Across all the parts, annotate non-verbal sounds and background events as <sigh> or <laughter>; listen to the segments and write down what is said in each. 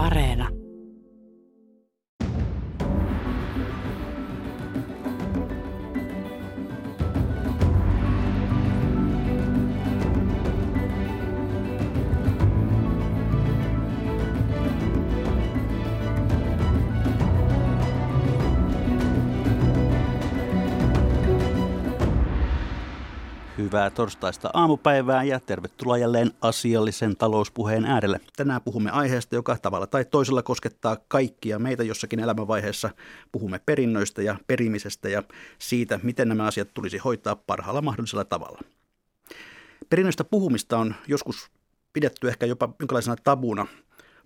Areena. Hyvää torstaista aamupäivää ja tervetuloa jälleen asiallisen talouspuheen äärelle. Tänään puhumme aiheesta, joka tavalla tai toisella koskettaa kaikkia meitä jossakin elämänvaiheessa. Puhumme perinnöistä ja perimisestä ja siitä, miten nämä asiat tulisi hoitaa parhaalla mahdollisella tavalla. Perinnöistä puhumista on joskus pidetty ehkä jopa jonkinlaisena tabuna.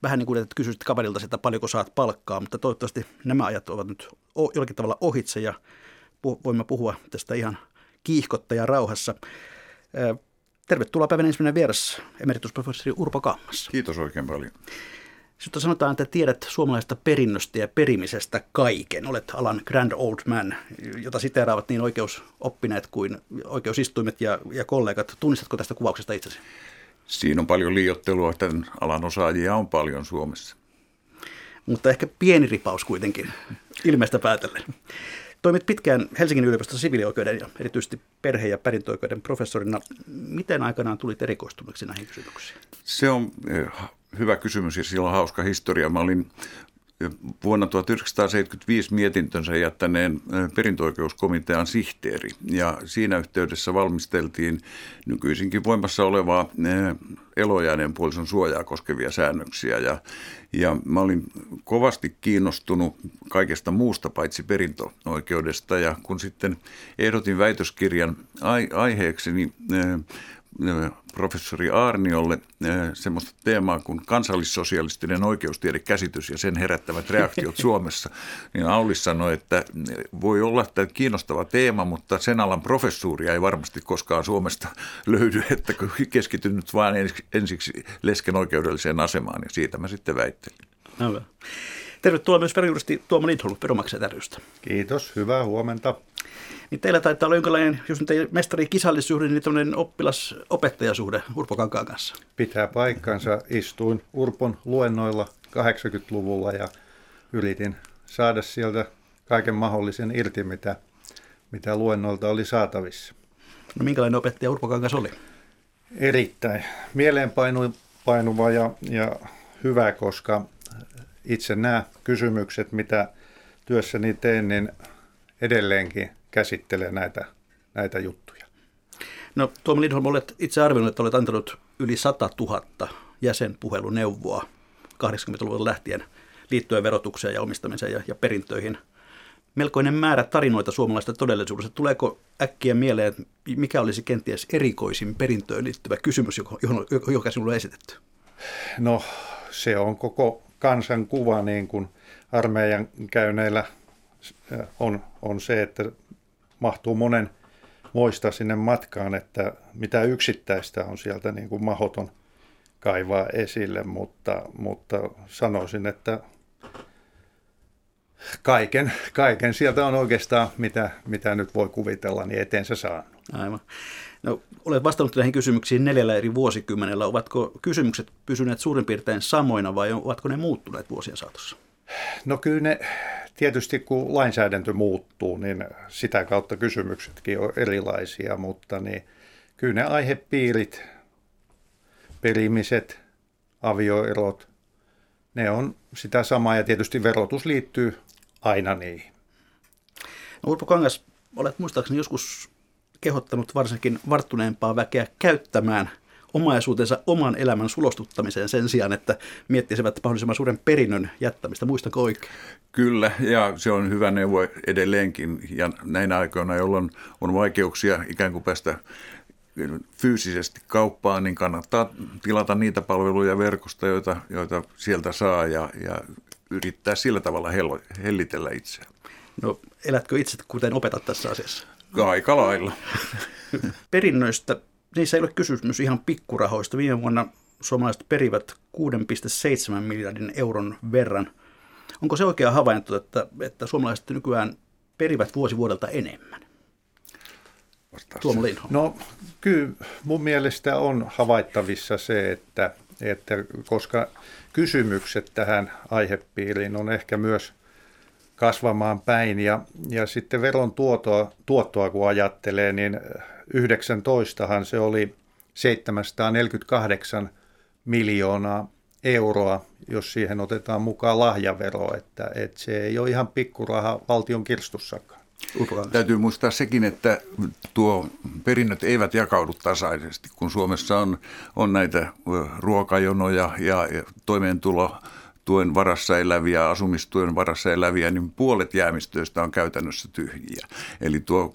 Vähän niin kuin, että kysyisit kaverilta että paljonko saat palkkaa, mutta toivottavasti nämä ajat ovat nyt jollakin tavalla ohitse ja voimme puhua tästä ihan – kiihkottaja rauhassa. Tervetuloa päivän ensimmäinen vieras, emeritusprofessori Urpo Kammas. Kiitos oikein paljon. Sitten sanotaan, että tiedät suomalaisesta perinnöstä ja perimisestä kaiken. Olet alan grand old man, jota siteeraavat niin oikeusoppineet kuin oikeusistuimet ja, ja kollegat. Tunnistatko tästä kuvauksesta itsesi? Siinä on paljon liiottelua, että alan osaajia on paljon Suomessa. Mutta ehkä pieni ripaus kuitenkin, ilmeistä päätellen. Toimit pitkään Helsingin yliopistossa siviilioikeuden ja erityisesti perhe- ja perintöoikeuden professorina. Miten aikanaan tulit erikoistuneeksi näihin kysymyksiin? Se on eh, hyvä kysymys ja sillä on hauska historia. Mä olin vuonna 1975 mietintönsä jättäneen perintöoikeuskomitean sihteeri. Ja siinä yhteydessä valmisteltiin nykyisinkin voimassa olevaa elojainen puolison suojaa koskevia säännöksiä. Ja, ja mä olin kovasti kiinnostunut kaikesta muusta paitsi perintöoikeudesta. Ja kun sitten ehdotin väitöskirjan aiheeksi, niin professori Aarniolle semmoista teemaa kuin kansallissosialistinen oikeustiedekäsitys ja sen herättävät reaktiot <laughs> Suomessa, niin Auli sanoi, että voi olla tämä kiinnostava teema, mutta sen alan professuuria ei varmasti koskaan Suomesta <laughs> löydy, että keskityn nyt vain ensiksi lesken oikeudelliseen asemaan ja siitä mä sitten väittelin. Tervetuloa myös verojuuristi Tuomo Lindholm Veromaksajat Kiitos, hyvää huomenta. Niin teillä taitaa olla jonkinlainen, jos nyt ei mestari kisallissuhde, niin tämmöinen oppilas-opettajasuhde Urpo Kankaan kanssa. Pitää paikkansa. Istuin Urpon luennoilla 80-luvulla ja yritin saada sieltä kaiken mahdollisen irti, mitä, mitä luennoilta oli saatavissa. No minkälainen opettaja Urpo Kankas oli? Erittäin mieleenpainuva ja, ja hyvä, koska itse nämä kysymykset, mitä työssäni teen, niin edelleenkin käsittelee näitä, näitä juttuja. No Tuomo Lindholm, olet itse arvioinut, että olet antanut yli 100 000 jäsenpuheluneuvoa 80-luvulta lähtien liittyen verotukseen ja omistamiseen ja, ja perintöihin. Melkoinen määrä tarinoita suomalaista todellisuudesta. Tuleeko äkkiä mieleen, että mikä olisi kenties erikoisin perintöön liittyvä kysymys, johon, joka sinulle on esitetty? No se on koko kansan kuva niin kuin armeijan käyneillä on, on se, että mahtuu monen muista sinne matkaan, että mitä yksittäistä on sieltä niin kuin mahoton kaivaa esille, mutta, mutta sanoisin, että kaiken, kaiken sieltä on oikeastaan, mitä, mitä nyt voi kuvitella, niin eteensä saanut. Aivan. No, olet vastannut näihin kysymyksiin neljällä eri vuosikymmenellä. Ovatko kysymykset pysyneet suurin piirtein samoina vai ovatko ne muuttuneet vuosien saatossa? No kyllä ne, tietysti kun lainsäädäntö muuttuu, niin sitä kautta kysymyksetkin on erilaisia, mutta niin kyllä ne aihepiirit, perimiset, avioerot, ne on sitä samaa ja tietysti verotus liittyy aina niihin. No, Urpo Kangas, olet muistaakseni joskus kehottanut varsinkin varttuneempaa väkeä käyttämään omaisuutensa oman elämän sulostuttamiseen sen sijaan, että miettisivät mahdollisimman suuren perinnön jättämistä. Muistanko oikein? Kyllä, ja se on hyvä neuvo edelleenkin. Ja näinä aikoina, jolloin on vaikeuksia ikään kuin päästä fyysisesti kauppaan, niin kannattaa tilata niitä palveluja verkosta, joita, joita sieltä saa ja, ja yrittää sillä tavalla hellitellä itseään. No, elätkö itse kuten opetat tässä asiassa? Aika lailla. Perinnöistä, niissä ei ole kysymys ihan pikkurahoista. Viime vuonna suomalaiset perivät 6,7 miljardin euron verran. Onko se oikea havainto, että, että suomalaiset nykyään perivät vuosi vuodelta enemmän? Tuomo No kyllä mun mielestä on havaittavissa se, että, että koska kysymykset tähän aihepiiriin on ehkä myös kasvamaan päin ja, ja sitten veron tuottoa, tuottoa kun ajattelee, niin 19han se oli 748 miljoonaa euroa, jos siihen otetaan mukaan lahjavero, että, että se ei ole ihan pikkuraha valtion kirstussakaan. Täytyy muistaa sekin, että tuo perinnöt eivät jakaudu tasaisesti, kun Suomessa on, on näitä ruokajonoja ja, ja toimeentulo tuen varassa eläviä, asumistuen varassa eläviä, niin puolet jäämistöistä on käytännössä tyhjiä. Eli tuo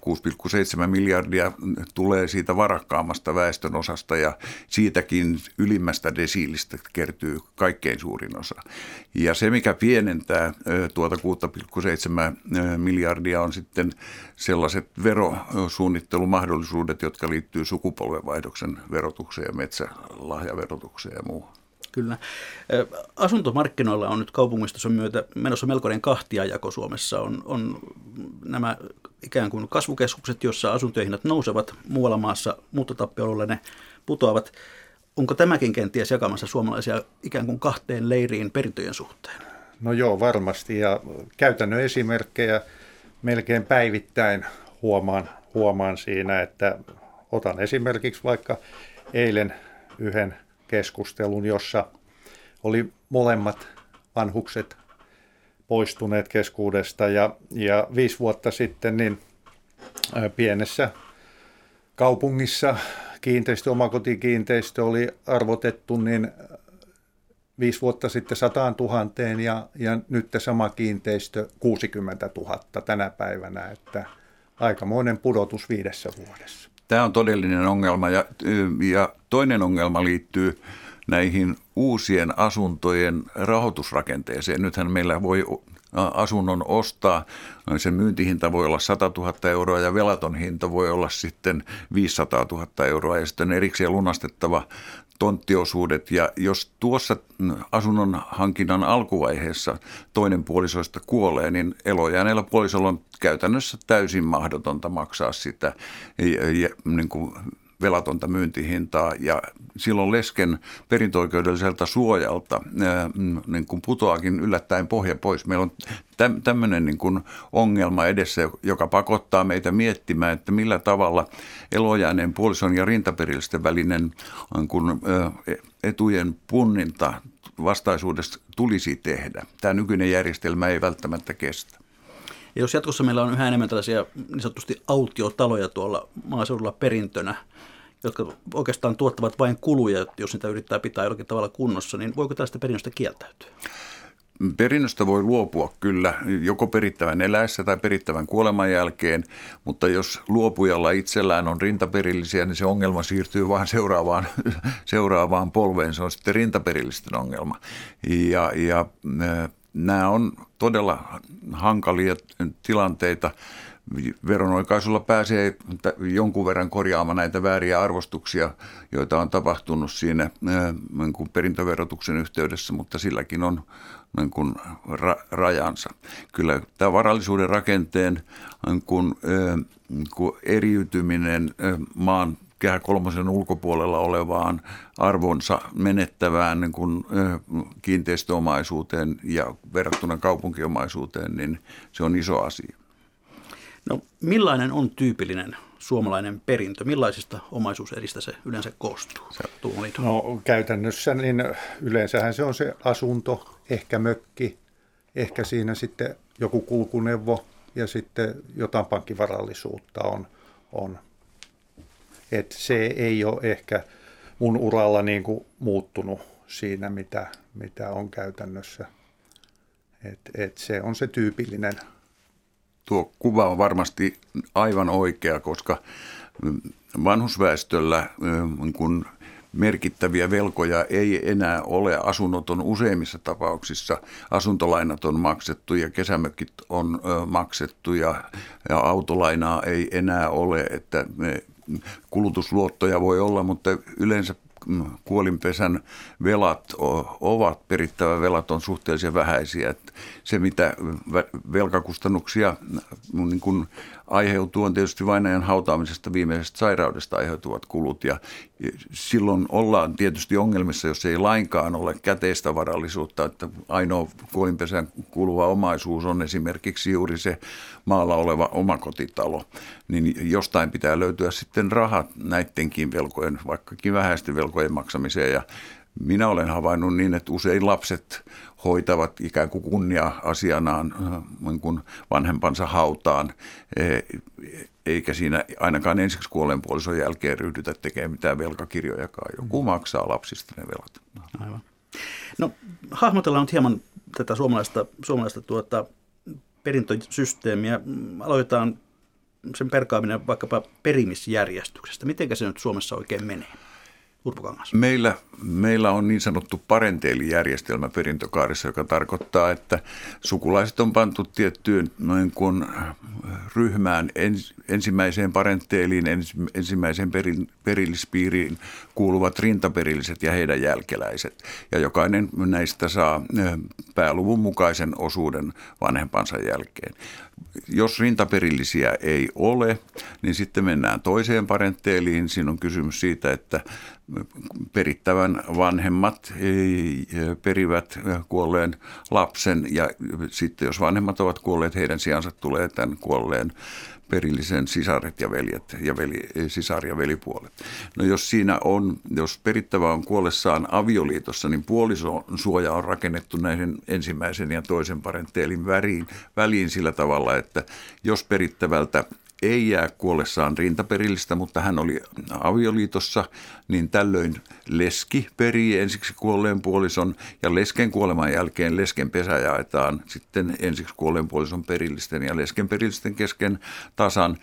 6,7 miljardia tulee siitä varakkaammasta väestön osasta ja siitäkin ylimmästä desiilistä kertyy kaikkein suurin osa. Ja se, mikä pienentää tuota 6,7 miljardia on sitten sellaiset verosuunnittelumahdollisuudet, jotka liittyy sukupolvenvaihdoksen verotukseen ja metsälahjaverotukseen ja muuhun. Kyllä. Asuntomarkkinoilla on nyt kaupungistus myötä menossa melkoinen kahtiajako Suomessa. On, on nämä ikään kuin kasvukeskukset, joissa asuntojen nousevat muualla maassa, muuttotappiolla ne putoavat. Onko tämäkin kenties jakamassa suomalaisia ikään kuin kahteen leiriin perintöjen suhteen? No joo, varmasti. Ja käytännön esimerkkejä melkein päivittäin huomaan, huomaan siinä, että otan esimerkiksi vaikka eilen yhden keskustelun, jossa oli molemmat vanhukset poistuneet keskuudesta ja, ja viisi vuotta sitten niin pienessä kaupungissa kiinteistö, omakotikiinteistö oli arvotettu niin viisi vuotta sitten sataan tuhanteen ja, ja nyt sama kiinteistö 60 000 tänä päivänä, että aikamoinen pudotus viidessä vuodessa. Tämä on todellinen ongelma ja, ja toinen ongelma liittyy näihin uusien asuntojen rahoitusrakenteeseen. Nythän meillä voi asunnon ostaa, sen myyntihinta voi olla 100 000 euroa ja velaton hinta voi olla sitten 500 000 euroa ja sitten erikseen lunastettava tonttiosuudet. Ja jos tuossa asunnon hankinnan alkuvaiheessa toinen puolisoista kuolee, niin elojääneellä puolisolla on käytännössä täysin mahdotonta maksaa sitä niin kuin velatonta myyntihintaa ja silloin lesken perintöoikeudelliselta suojalta ää, niin kuin putoakin yllättäen pohja pois. Meillä on tämmöinen niin kuin ongelma edessä, joka pakottaa meitä miettimään, että millä tavalla elojääneen puolison ja rintaperillisten välinen niin kuin, etujen punninta vastaisuudessa tulisi tehdä. Tämä nykyinen järjestelmä ei välttämättä kestä. Ja jos jatkossa meillä on yhä enemmän tällaisia niin sanotusti autiotaloja tuolla maaseudulla perintönä, jotka oikeastaan tuottavat vain kuluja, jos niitä yrittää pitää jollakin tavalla kunnossa, niin voiko tällaista perinnöstä kieltäytyä? Perinnöstä voi luopua kyllä, joko perittävän eläessä tai perittävän kuoleman jälkeen, mutta jos luopujalla itsellään on rintaperillisiä, niin se ongelma siirtyy vain seuraavaan, <laughs> seuraavaan polveen. Se on sitten rintaperillisten ongelma. Ja, ja nämä on todella hankalia tilanteita veronoikaisulla pääsee jonkun verran korjaamaan näitä vääriä arvostuksia, joita on tapahtunut siinä niin kuin perintöverotuksen yhteydessä, mutta silläkin on niin kuin ra- rajansa. Kyllä tämä varallisuuden rakenteen niin kuin, niin kuin eriytyminen maan kehä kolmosen ulkopuolella olevaan arvonsa menettävään niin kuin, kiinteistöomaisuuteen ja verrattuna kaupunkiomaisuuteen, niin se on iso asia. No millainen on tyypillinen suomalainen perintö? Millaisista omaisuuseristä se yleensä koostuu? No käytännössä niin yleensähän se on se asunto, ehkä mökki, ehkä siinä sitten joku kulkuneuvo ja sitten jotain pankkivarallisuutta on. on. Et se ei ole ehkä mun uralla niin kuin muuttunut siinä, mitä, mitä on käytännössä. Et, et se on se tyypillinen tuo kuva on varmasti aivan oikea, koska vanhusväestöllä kun merkittäviä velkoja ei enää ole. Asunnot on useimmissa tapauksissa, asuntolainat on maksettu ja kesämökit on maksettu ja, ja autolainaa ei enää ole, että kulutusluottoja voi olla, mutta yleensä kuolinpesän velat ovat, perittävä velat on suhteellisen vähäisiä. Että se, mitä velkakustannuksia niin kuin aiheutuu on tietysti vainajan hautaamisesta viimeisestä sairaudesta aiheutuvat kulut. Ja silloin ollaan tietysti ongelmissa, jos ei lainkaan ole käteistä varallisuutta, että ainoa kuolinpesään kuuluva omaisuus on esimerkiksi juuri se maalla oleva omakotitalo, niin jostain pitää löytyä sitten rahat näidenkin velkojen, vaikkakin vähäisten velkojen maksamiseen. Ja minä olen havainnut niin, että usein lapset hoitavat ikään kuin kunnia-asianaan äh, niin kuin vanhempansa hautaan, e, eikä siinä ainakaan ensiksi kuolleen puolison jälkeen ryhdytä tekemään mitään velkakirjojakaan. Joku mm. maksaa lapsista ne velat. Aivan. No hahmotellaan nyt hieman tätä suomalaista, suomalaista tuota, perintösysteemiä. Aloitetaan sen perkaaminen vaikkapa perimisjärjestyksestä. Miten se nyt Suomessa oikein menee? Urpokangas? Meillä, meillä on niin sanottu parenteelijärjestelmä perintökaarissa, joka tarkoittaa, että sukulaiset on pantu tiettyyn noin kuin ryhmään ens, ensimmäiseen parenteeliin, ens, ensimmäiseen perin, perillispiiriin kuuluvat rintaperilliset ja heidän jälkeläiset. Ja jokainen näistä saa pääluvun mukaisen osuuden vanhempansa jälkeen. Jos rintaperillisiä ei ole, niin sitten mennään toiseen parenteeliin. Siinä on kysymys siitä, että perittävän vanhemmat perivät kuolleen lapsen ja sitten jos vanhemmat ovat kuolleet, heidän sijansa tulee tämän kuolleen perillisen sisaret ja veljet ja veli, sisar- ja velipuolet. No jos siinä on, jos perittävä on kuollessaan avioliitossa, niin puolisosuoja on rakennettu näiden ensimmäisen ja toisen parenteelin väriin, väliin sillä tavalla, että jos perittävältä ei jää kuollessaan rintaperillistä, mutta hän oli avioliitossa, niin tällöin leski perii ensiksi kuolleen puolison ja lesken kuoleman jälkeen lesken pesä jaetaan sitten ensiksi kuolleen puolison perillisten ja lesken perillisten kesken tasan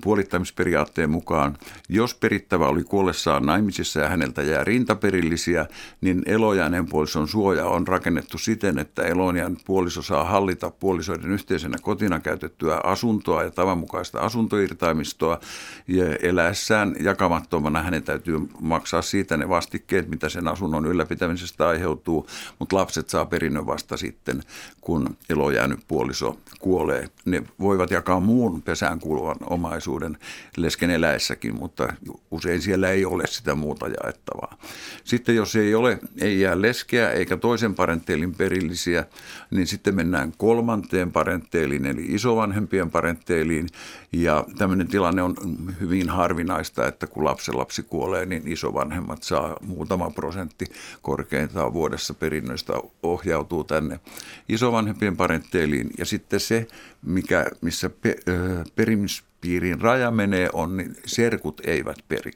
puolittamisperiaatteen mukaan. Jos perittävä oli kuollessaan naimisissa ja häneltä jää rintaperillisiä, niin elojainen puolison suoja on rakennettu siten, että elojan puoliso saa hallita puolisoiden yhteisenä kotina käytettyä asuntoa ja tavanmukaista asuntoirtaimistoa ja eläessään jakamattomana hänen täytyy maksaa siitä ne vastikkeet, mitä sen asunnon ylläpitämisestä aiheutuu, mutta lapset saa perinnön vasta sitten, kun elojäänyt puoliso kuolee. Ne voivat jakaa muun pesään kuuluvan omaisuuden lesken eläessäkin, mutta usein siellä ei ole sitä muuta jaettavaa. Sitten jos ei ole, ei jää leskeä eikä toisen parenteelin perillisiä, niin sitten mennään kolmanteen parenteeliin, eli isovanhempien parenteeliin, vaihteiliin ja tämmöinen tilanne on hyvin harvinaista, että kun lapsen lapsi kuolee, niin isovanhemmat saa muutama prosentti korkeintaan vuodessa perinnöistä ohjautuu tänne isovanhempien parenteeliin. Ja sitten se, mikä, missä pe, ö, perimispiirin raja menee, on, niin serkut eivät peri.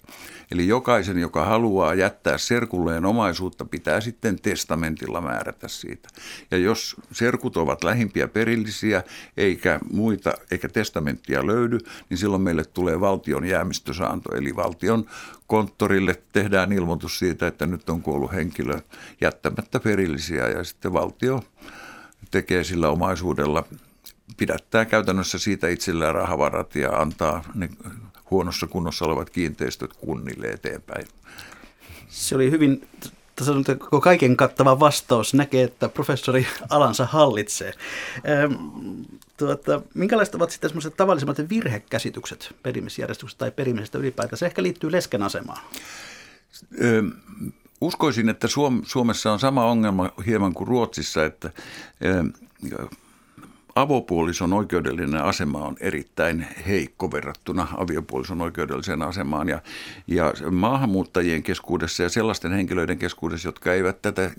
Eli jokaisen, joka haluaa jättää serkulleen omaisuutta, pitää sitten testamentilla määrätä siitä. Ja jos serkut ovat lähimpiä perillisiä, eikä muita, eikä testamenttia löydy, niin silloin meille tulee valtion jäämistösaanto, eli valtion konttorille tehdään ilmoitus siitä, että nyt on kuollut henkilö jättämättä perillisiä ja sitten valtio tekee sillä omaisuudella pidättää käytännössä siitä itsellään rahavarat ja antaa ne huonossa kunnossa olevat kiinteistöt kunnille eteenpäin. Se oli hyvin koko kaiken kattava vastaus. Näkee, että professori alansa hallitsee. Ehm, tuota, minkälaiset ovat sitten sellaiset tavallisimmat virhekäsitykset perimisjärjestyksestä tai perimisestä ylipäätään? Se ehkä liittyy lesken asemaan. Ehm, uskoisin, että Suomessa on sama ongelma hieman kuin Ruotsissa, että ehm, avopuolison oikeudellinen asema on erittäin heikko verrattuna aviopuolison oikeudelliseen asemaan. Ja, ja maahanmuuttajien keskuudessa ja sellaisten henkilöiden keskuudessa, jotka eivät tätä,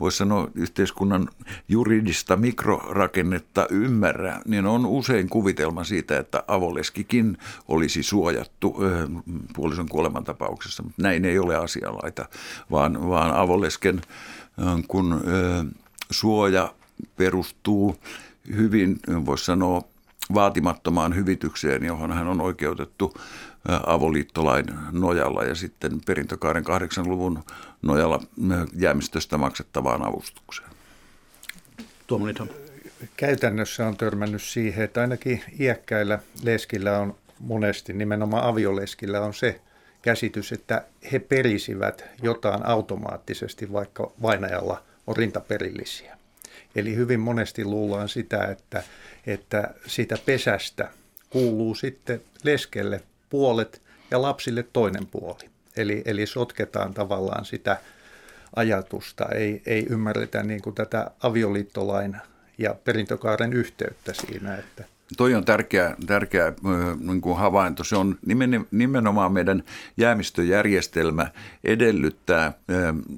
voisi sanoa, yhteiskunnan juridista mikrorakennetta ymmärrä, niin on usein kuvitelma siitä, että avoleskikin olisi suojattu ö, puolison kuolemantapauksessa. Mutta näin ei ole asianlaita, vaan, vaan avolesken kun ö, suoja perustuu hyvin, voisi sanoa, vaatimattomaan hyvitykseen, johon hän on oikeutettu avoliittolain nojalla ja sitten perintökaaren kahdeksan luvun nojalla jäämistöstä maksettavaan avustukseen. Tuomo Käytännössä on törmännyt siihen, että ainakin iäkkäillä leskillä on monesti, nimenomaan avioleskillä on se käsitys, että he perisivät jotain automaattisesti, vaikka vainajalla on rintaperillisiä. Eli hyvin monesti luullaan sitä, että, että sitä pesästä kuuluu sitten leskelle puolet ja lapsille toinen puoli. Eli, eli sotketaan tavallaan sitä ajatusta, ei, ei ymmärretä niin kuin tätä avioliittolain ja perintökaaren yhteyttä siinä, että Toi on tärkeä, tärkeä niin kuin havainto. Se on nimenomaan meidän jäämistöjärjestelmä edellyttää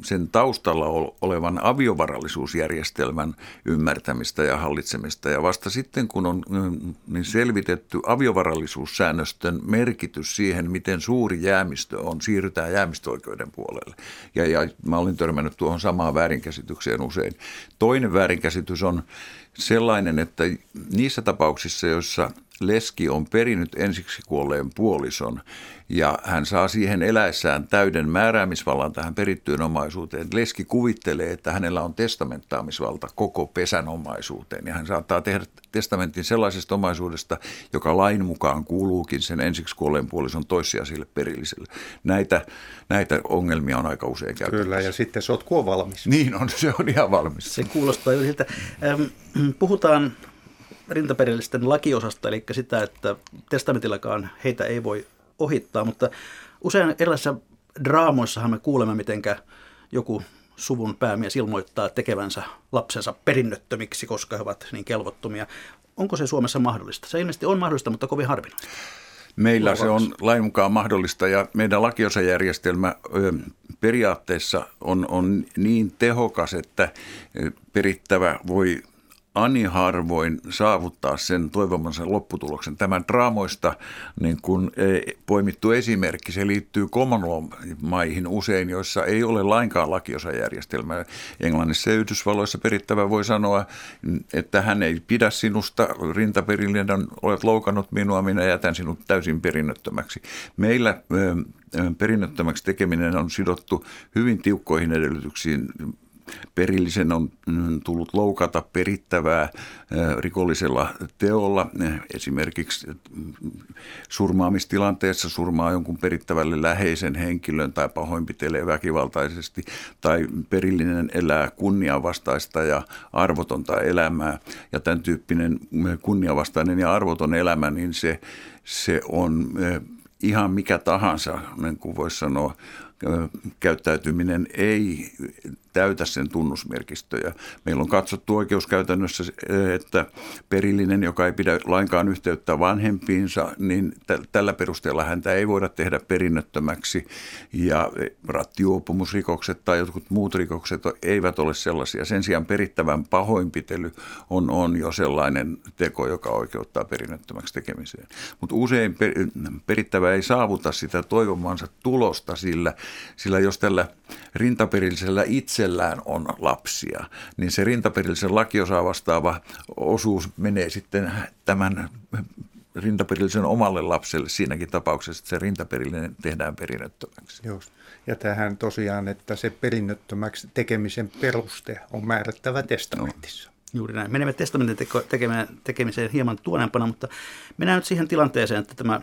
sen taustalla olevan aviovarallisuusjärjestelmän ymmärtämistä ja hallitsemista. Ja vasta sitten, kun on niin selvitetty aviovarallisuussäännöstön merkitys siihen, miten suuri jäämistö on, siirrytään jäämistöoikeuden puolelle. Ja, ja mä olin törmännyt tuohon samaan väärinkäsitykseen usein. Toinen väärinkäsitys on sellainen, että niissä tapauksissa, joissa leski on perinyt ensiksi kuolleen puolison ja hän saa siihen eläessään täyden määräämisvallan tähän perittyyn omaisuuteen. Leski kuvittelee, että hänellä on testamenttaamisvalta koko pesän omaisuuteen ja hän saattaa tehdä testamentin sellaisesta omaisuudesta, joka lain mukaan kuuluukin sen ensiksi kuolleen puolison toissijaisille perillisille. Näitä, näitä ongelmia on aika usein käytetty. Kyllä, ja sitten sotku on valmis. Niin on, se on ihan valmis. Se kuulostaa jo siltä. Puhutaan rintaperillisten lakiosasta, eli sitä, että testamentillakaan heitä ei voi ohittaa, mutta usein erilaisissa draamoissahan me kuulemme, miten joku suvun päämies ilmoittaa tekevänsä lapsensa perinnöttömiksi, koska he ovat niin kelvottomia. Onko se Suomessa mahdollista? Se ilmeisesti on mahdollista, mutta kovin harvinaista. Meillä se on lain mukaan mahdollista ja meidän lakiosajärjestelmä periaatteessa on, on niin tehokas, että perittävä voi ani harvoin saavuttaa sen toivomansa lopputuloksen. Tämän draamoista niin kun, e, poimittu esimerkki, se liittyy common maihin usein, joissa ei ole lainkaan lakiosajärjestelmää. Englannissa ja Yhdysvalloissa perittävä voi sanoa, että hän ei pidä sinusta, rintaperillinen olet loukannut minua, minä jätän sinut täysin perinnöttömäksi. Meillä e, perinnöttömäksi tekeminen on sidottu hyvin tiukkoihin edellytyksiin perillisen on mm, tullut loukata perittävää rikollisella teolla, esimerkiksi surmaamistilanteessa surmaa jonkun perittävälle läheisen henkilön tai pahoinpitelee väkivaltaisesti, tai perillinen elää kunnianvastaista ja arvotonta elämää, ja tämän tyyppinen kunnianvastainen ja arvoton elämä, niin se, se on ihan mikä tahansa, niin kuin voisi sanoa, käyttäytyminen ei täytä sen tunnusmerkistöjä. Meillä on katsottu oikeuskäytännössä, että perillinen, joka ei pidä lainkaan yhteyttä vanhempiinsa, niin tällä perusteella häntä ei voida tehdä perinnöttömäksi. Ja rattijuopumusrikokset tai jotkut muut rikokset eivät ole sellaisia. Sen sijaan perittävän pahoinpitely on, on jo sellainen teko, joka oikeuttaa perinnöttömäksi tekemiseen. Mutta usein per, perittävä ei saavuta sitä toivomansa tulosta sillä, sillä jos tällä rintaperillisellä itsellään on lapsia, niin se rintaperillisen lakiosaa vastaava osuus menee sitten tämän rintaperillisen omalle lapselle siinäkin tapauksessa, että se rintaperillinen tehdään perinnöttömäksi. Just. Ja tähän tosiaan, että se perinnöttömäksi tekemisen peruste on määrättävä testamentissa. No. Juuri näin. Menemme testamentin tekemiseen hieman tuonempana, mutta mennään nyt siihen tilanteeseen, että tämä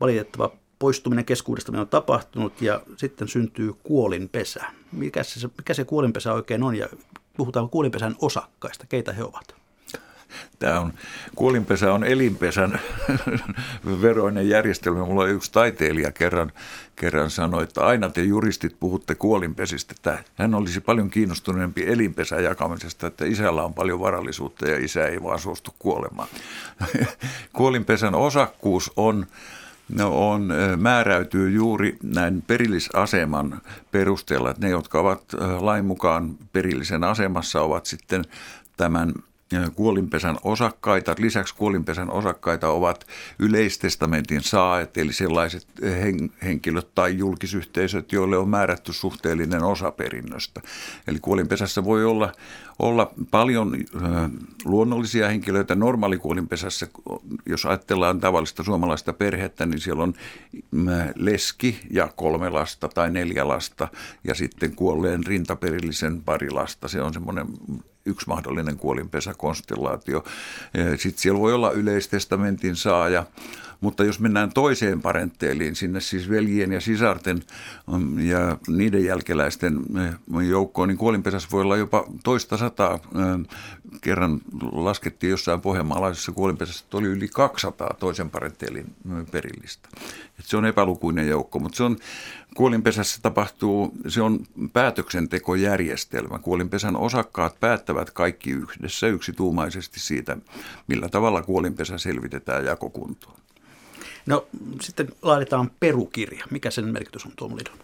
valitettava poistuminen keskuudesta on tapahtunut ja sitten syntyy kuolinpesä. Mikä se, mikä se kuolinpesä oikein on ja puhutaan kuolinpesän osakkaista, keitä he ovat? Tämä on, kuolinpesä on elinpesän <laughs> veroinen järjestelmä. Mulla yksi taiteilija kerran, kerran sanoi, että aina te juristit puhutte kuolinpesistä. Että hän olisi paljon kiinnostuneempi elinpesän jakamisesta, että isällä on paljon varallisuutta ja isä ei vaan suostu kuolemaan. <laughs> Kuolinpesän osakkuus on no on, määräytyy juuri näin perillisaseman perusteella, että ne, jotka ovat lain mukaan perillisen asemassa, ovat sitten tämän kuolinpesän osakkaita. Lisäksi kuolinpesän osakkaita ovat yleistestamentin saajat, eli sellaiset henkilöt tai julkisyhteisöt, joille on määrätty suhteellinen osa perinnöstä. Eli kuolinpesässä voi olla, olla paljon luonnollisia henkilöitä. Normaalikuolinpesässä, jos ajatellaan tavallista suomalaista perhettä, niin siellä on leski ja kolme lasta tai neljä lasta ja sitten kuolleen rintaperillisen pari lasta. Se on semmoinen yksi mahdollinen kuolinpesäkonstellaatio. Sitten siellä voi olla yleistestamentin saaja, mutta jos mennään toiseen parentteeliin, sinne siis veljien ja sisarten um, ja niiden jälkeläisten eh, joukkoon, niin kuolinpesässä voi olla jopa toista sataa. Eh, kerran laskettiin jossain pohjanmaalaisessa kuolinpesässä, että oli yli 200 toisen parentteelin perillistä. Et se on epälukuinen joukko, mutta se on Kuolinpesässä tapahtuu, se on päätöksentekojärjestelmä. Kuolinpesän osakkaat päättävät kaikki yhdessä yksituumaisesti siitä, millä tavalla kuolinpesä selvitetään jakokuntoon. No sitten laaditaan perukirja. Mikä sen merkitys on Tuomo Lidon?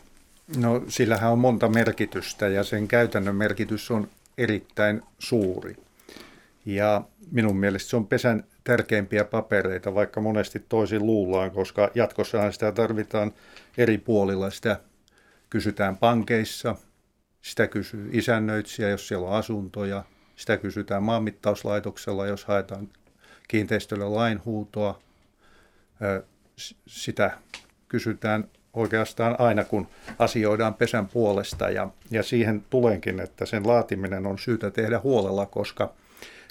No sillähän on monta merkitystä ja sen käytännön merkitys on erittäin suuri. Ja minun mielestä se on pesän tärkeimpiä papereita, vaikka monesti toisin luullaan, koska jatkossahan sitä tarvitaan eri puolilla. Sitä kysytään pankeissa, sitä kysyy isännöitsijä, jos siellä on asuntoja, sitä kysytään maanmittauslaitoksella, jos haetaan kiinteistölle lainhuutoa, sitä kysytään oikeastaan aina, kun asioidaan pesän puolesta. Ja, ja siihen tulenkin, että sen laatiminen on syytä tehdä huolella, koska,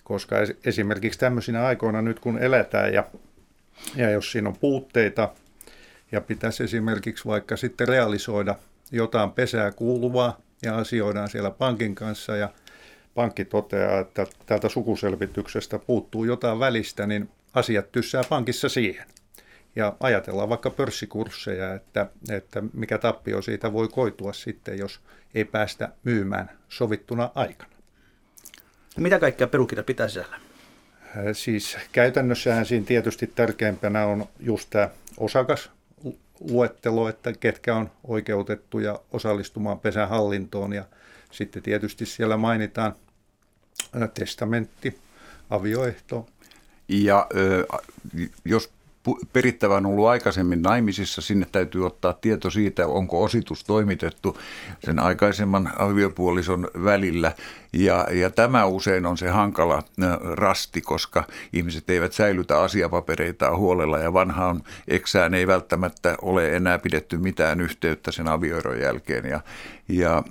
koska esimerkiksi tämmöisinä aikoina nyt kun eletään ja, ja jos siinä on puutteita ja pitäisi esimerkiksi vaikka sitten realisoida jotain pesää kuuluvaa ja asioidaan siellä pankin kanssa ja pankki toteaa, että tältä sukuselvityksestä puuttuu jotain välistä, niin asiat tyssää pankissa siihen ja ajatellaan vaikka pörssikursseja, että, että mikä tappio siitä voi koitua sitten, jos ei päästä myymään sovittuna aikana. Mitä kaikkea perukirja pitää siellä? Äh, siis käytännössähän siinä tietysti tärkeimpänä on just tämä osakasluettelo, että ketkä on oikeutettuja osallistumaan pesän hallintoon ja sitten tietysti siellä mainitaan äh, testamentti, avioehto. Ja jos perittävä on ollut aikaisemmin naimisissa, sinne täytyy ottaa tieto siitä, onko ositus toimitettu sen aikaisemman aviopuolison välillä. Ja, ja tämä usein on se hankala rasti, koska ihmiset eivät säilytä asiapapereitaan huolella ja vanhaan eksään ei välttämättä ole enää pidetty mitään yhteyttä sen avioeron jälkeen. Ja, ja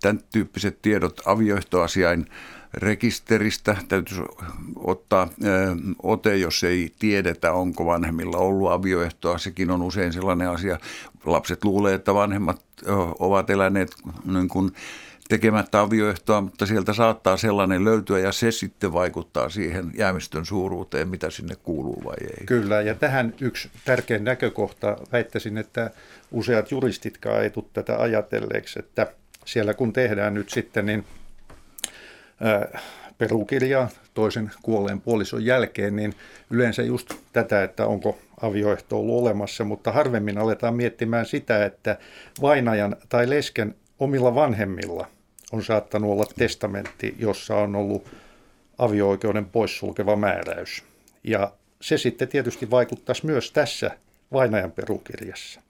tämän tyyppiset tiedot avioehtoasiain rekisteristä täytyisi ottaa ote, jos ei tiedetä, onko vanhemmilla ollut avioehtoa. Sekin on usein sellainen asia. Lapset luulee, että vanhemmat ovat eläneet niin kuin tekemättä avioehtoa, mutta sieltä saattaa sellainen löytyä ja se sitten vaikuttaa siihen jäämistön suuruuteen, mitä sinne kuuluu vai ei. Kyllä, ja tähän yksi tärkeä näkökohta, väittäisin, että useat juristitkaan ei tule tätä ajatelleeksi, että siellä kun tehdään nyt sitten, niin perukirjaa toisen kuolleen puolison jälkeen, niin yleensä just tätä, että onko avioehto ollut olemassa, mutta harvemmin aletaan miettimään sitä, että vainajan tai lesken omilla vanhemmilla on saattanut olla testamentti, jossa on ollut avio-oikeuden poissulkeva määräys. Ja se sitten tietysti vaikuttaisi myös tässä vainajan perukirjassa.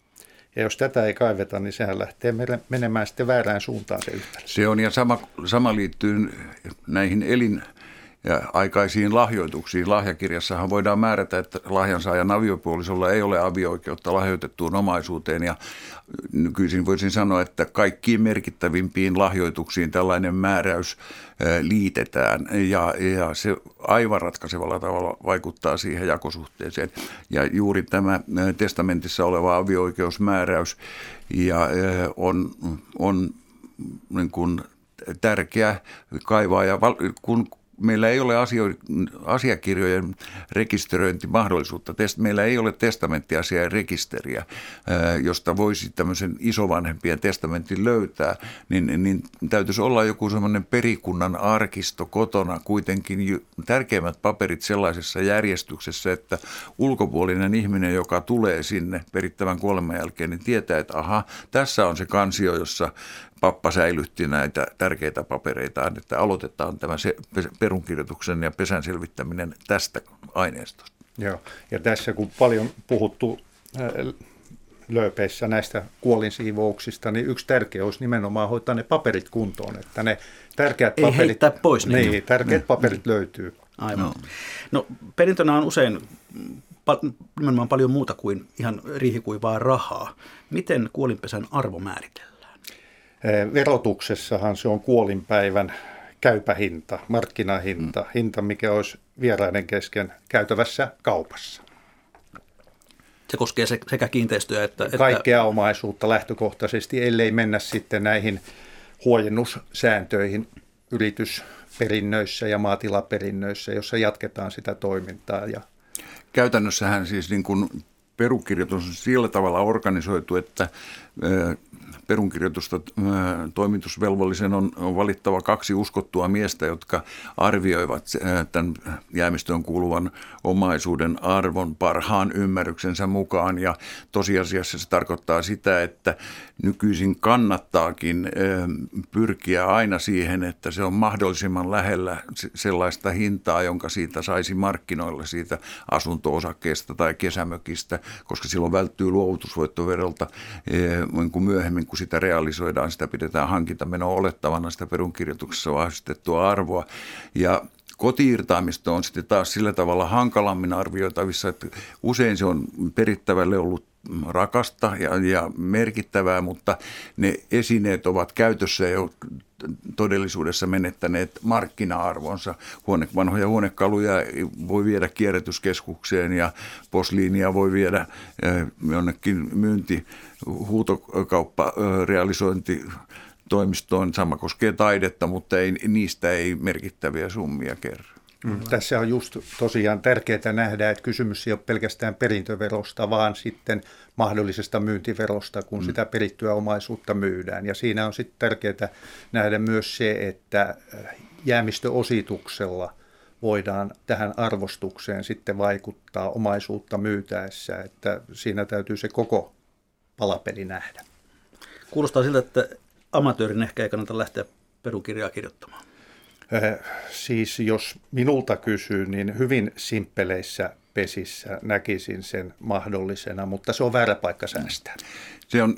Ja jos tätä ei kaiveta, niin sehän lähtee menemään sitten väärään suuntaan se yhtälö. Se on ja sama, sama liittyy näihin elin ja aikaisiin lahjoituksiin. Lahjakirjassahan voidaan määrätä, että lahjansaajan aviopuolisolla ei ole avio-oikeutta lahjoitettuun omaisuuteen ja nykyisin voisin sanoa, että kaikkiin merkittävimpiin lahjoituksiin tällainen määräys liitetään ja, ja se aivan ratkaisevalla tavalla vaikuttaa siihen jakosuhteeseen. Ja juuri tämä testamentissa oleva avio-oikeusmääräys ja on, on niin kuin tärkeä kaivaa ja kun meillä ei ole asio, asiakirjojen rekisteröintimahdollisuutta. Test, meillä ei ole testamenttiasiain rekisteriä, josta voisi tämmöisen isovanhempien testamentin löytää, niin, niin täytyisi olla joku semmoinen perikunnan arkisto kotona kuitenkin tärkeimmät paperit sellaisessa järjestyksessä, että ulkopuolinen ihminen, joka tulee sinne perittävän kuoleman jälkeen, niin tietää, että aha, tässä on se kansio, jossa pappa säilytti näitä tärkeitä papereita, että aloitetaan tämä se, perunkirjoituksen ja pesän selvittäminen tästä aineistosta. Joo, ja tässä kun paljon puhuttu äh, lööpeissä näistä kuolinsiivouksista, niin yksi tärkeä olisi nimenomaan hoitaa ne paperit kuntoon, että ne tärkeät Ei paperit... heittää pois niin, niin tärkeät mm. paperit löytyy. Aivan. No. no perintönä on usein nimenomaan paljon muuta kuin ihan riihikuivaa rahaa. Miten kuolinpesän arvo määritellään? Verotuksessahan se on kuolinpäivän käypä hinta, markkinahinta, mm. hinta mikä olisi vieraiden kesken käytävässä kaupassa. Se koskee sekä kiinteistöjä että... Kaikkea että... omaisuutta lähtökohtaisesti, ellei mennä sitten näihin huojennussääntöihin yritysperinnöissä ja maatilaperinnöissä, jossa jatketaan sitä toimintaa. Ja... Käytännössähän siis niin kuin perukirjoitus on sillä tavalla organisoitu, että perunkirjoitusta toimitusvelvollisen on, valittava kaksi uskottua miestä, jotka arvioivat tämän jäämistöön kuuluvan omaisuuden arvon parhaan ymmärryksensä mukaan. Ja tosiasiassa se tarkoittaa sitä, että nykyisin kannattaakin pyrkiä aina siihen, että se on mahdollisimman lähellä sellaista hintaa, jonka siitä saisi markkinoilla siitä asunto-osakkeesta tai kesämökistä, koska silloin välttyy luovutusvoittoverolta niin myöhemmin, kun sitä realisoidaan, sitä pidetään hankintamenoa olettavana sitä perunkirjoituksessa vahvistettua arvoa. Ja kotiirtaamisto on sitten taas sillä tavalla hankalammin arvioitavissa, että usein se on perittävälle ollut rakasta ja, ja merkittävää, mutta ne esineet ovat käytössä jo todellisuudessa menettäneet markkina-arvonsa. Huone, vanhoja huonekaluja voi viedä kierrätyskeskukseen ja posliinia voi viedä eh, jonnekin myynti, huutokauppa, eh, realisointi toimistoon. Sama koskee taidetta, mutta ei, niistä ei merkittäviä summia kerran. Mm. Tässä on just tosiaan tärkeää nähdä, että kysymys ei ole pelkästään perintöverosta, vaan sitten mahdollisesta myyntiverosta, kun mm. sitä perittyä omaisuutta myydään. Ja siinä on sitten tärkeää nähdä myös se, että äh, jäämistöosituksella voidaan tähän arvostukseen sitten vaikuttaa omaisuutta myytäessä, että siinä täytyy se koko palapeli nähdä. Kuulostaa siltä, että amatöörin ehkä ei kannata lähteä perukirjaa kirjoittamaan. Äh, siis jos minulta kysyy, niin hyvin simppeleissä pesissä näkisin sen mahdollisena, mutta se on väärä paikka säästää. Se on,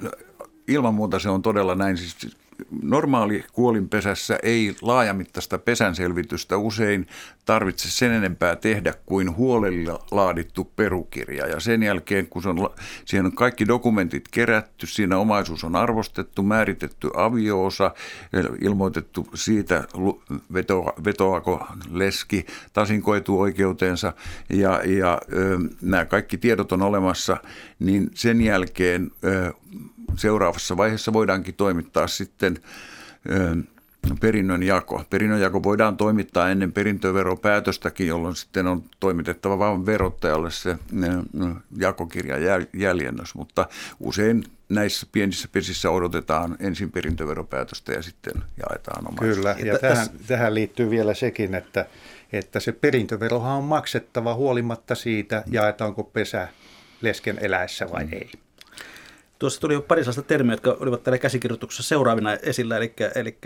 ilman muuta se on todella näin. Siis normaali kuolinpesässä ei laajamittaista pesänselvitystä usein tarvitse sen enempää tehdä kuin huolella laadittu perukirja. Ja sen jälkeen, kun se on, siihen on kaikki dokumentit kerätty, siinä omaisuus on arvostettu, määritetty avioosa, ilmoitettu siitä, vetoa, vetoako leski tasinkoitu oikeutensa ja, ja ö, nämä kaikki tiedot on olemassa, niin sen jälkeen ö, seuraavassa vaiheessa voidaankin toimittaa sitten perinnön jako. Perinnön jako voidaan toimittaa ennen perintöveropäätöstäkin, jolloin sitten on toimitettava vain verottajalle se jakokirja jäljennös, mutta usein näissä pienissä pesissä odotetaan ensin perintöveropäätöstä ja sitten jaetaan omaisuutta. Kyllä, ja tähän, tähän liittyy vielä sekin, että, että se perintöverohan on maksettava huolimatta siitä, jaetaanko pesä lesken eläessä vai mm. ei. Tuossa tuli jo pari sellaista termiä, jotka olivat täällä käsikirjoituksessa seuraavina esillä, eli, eli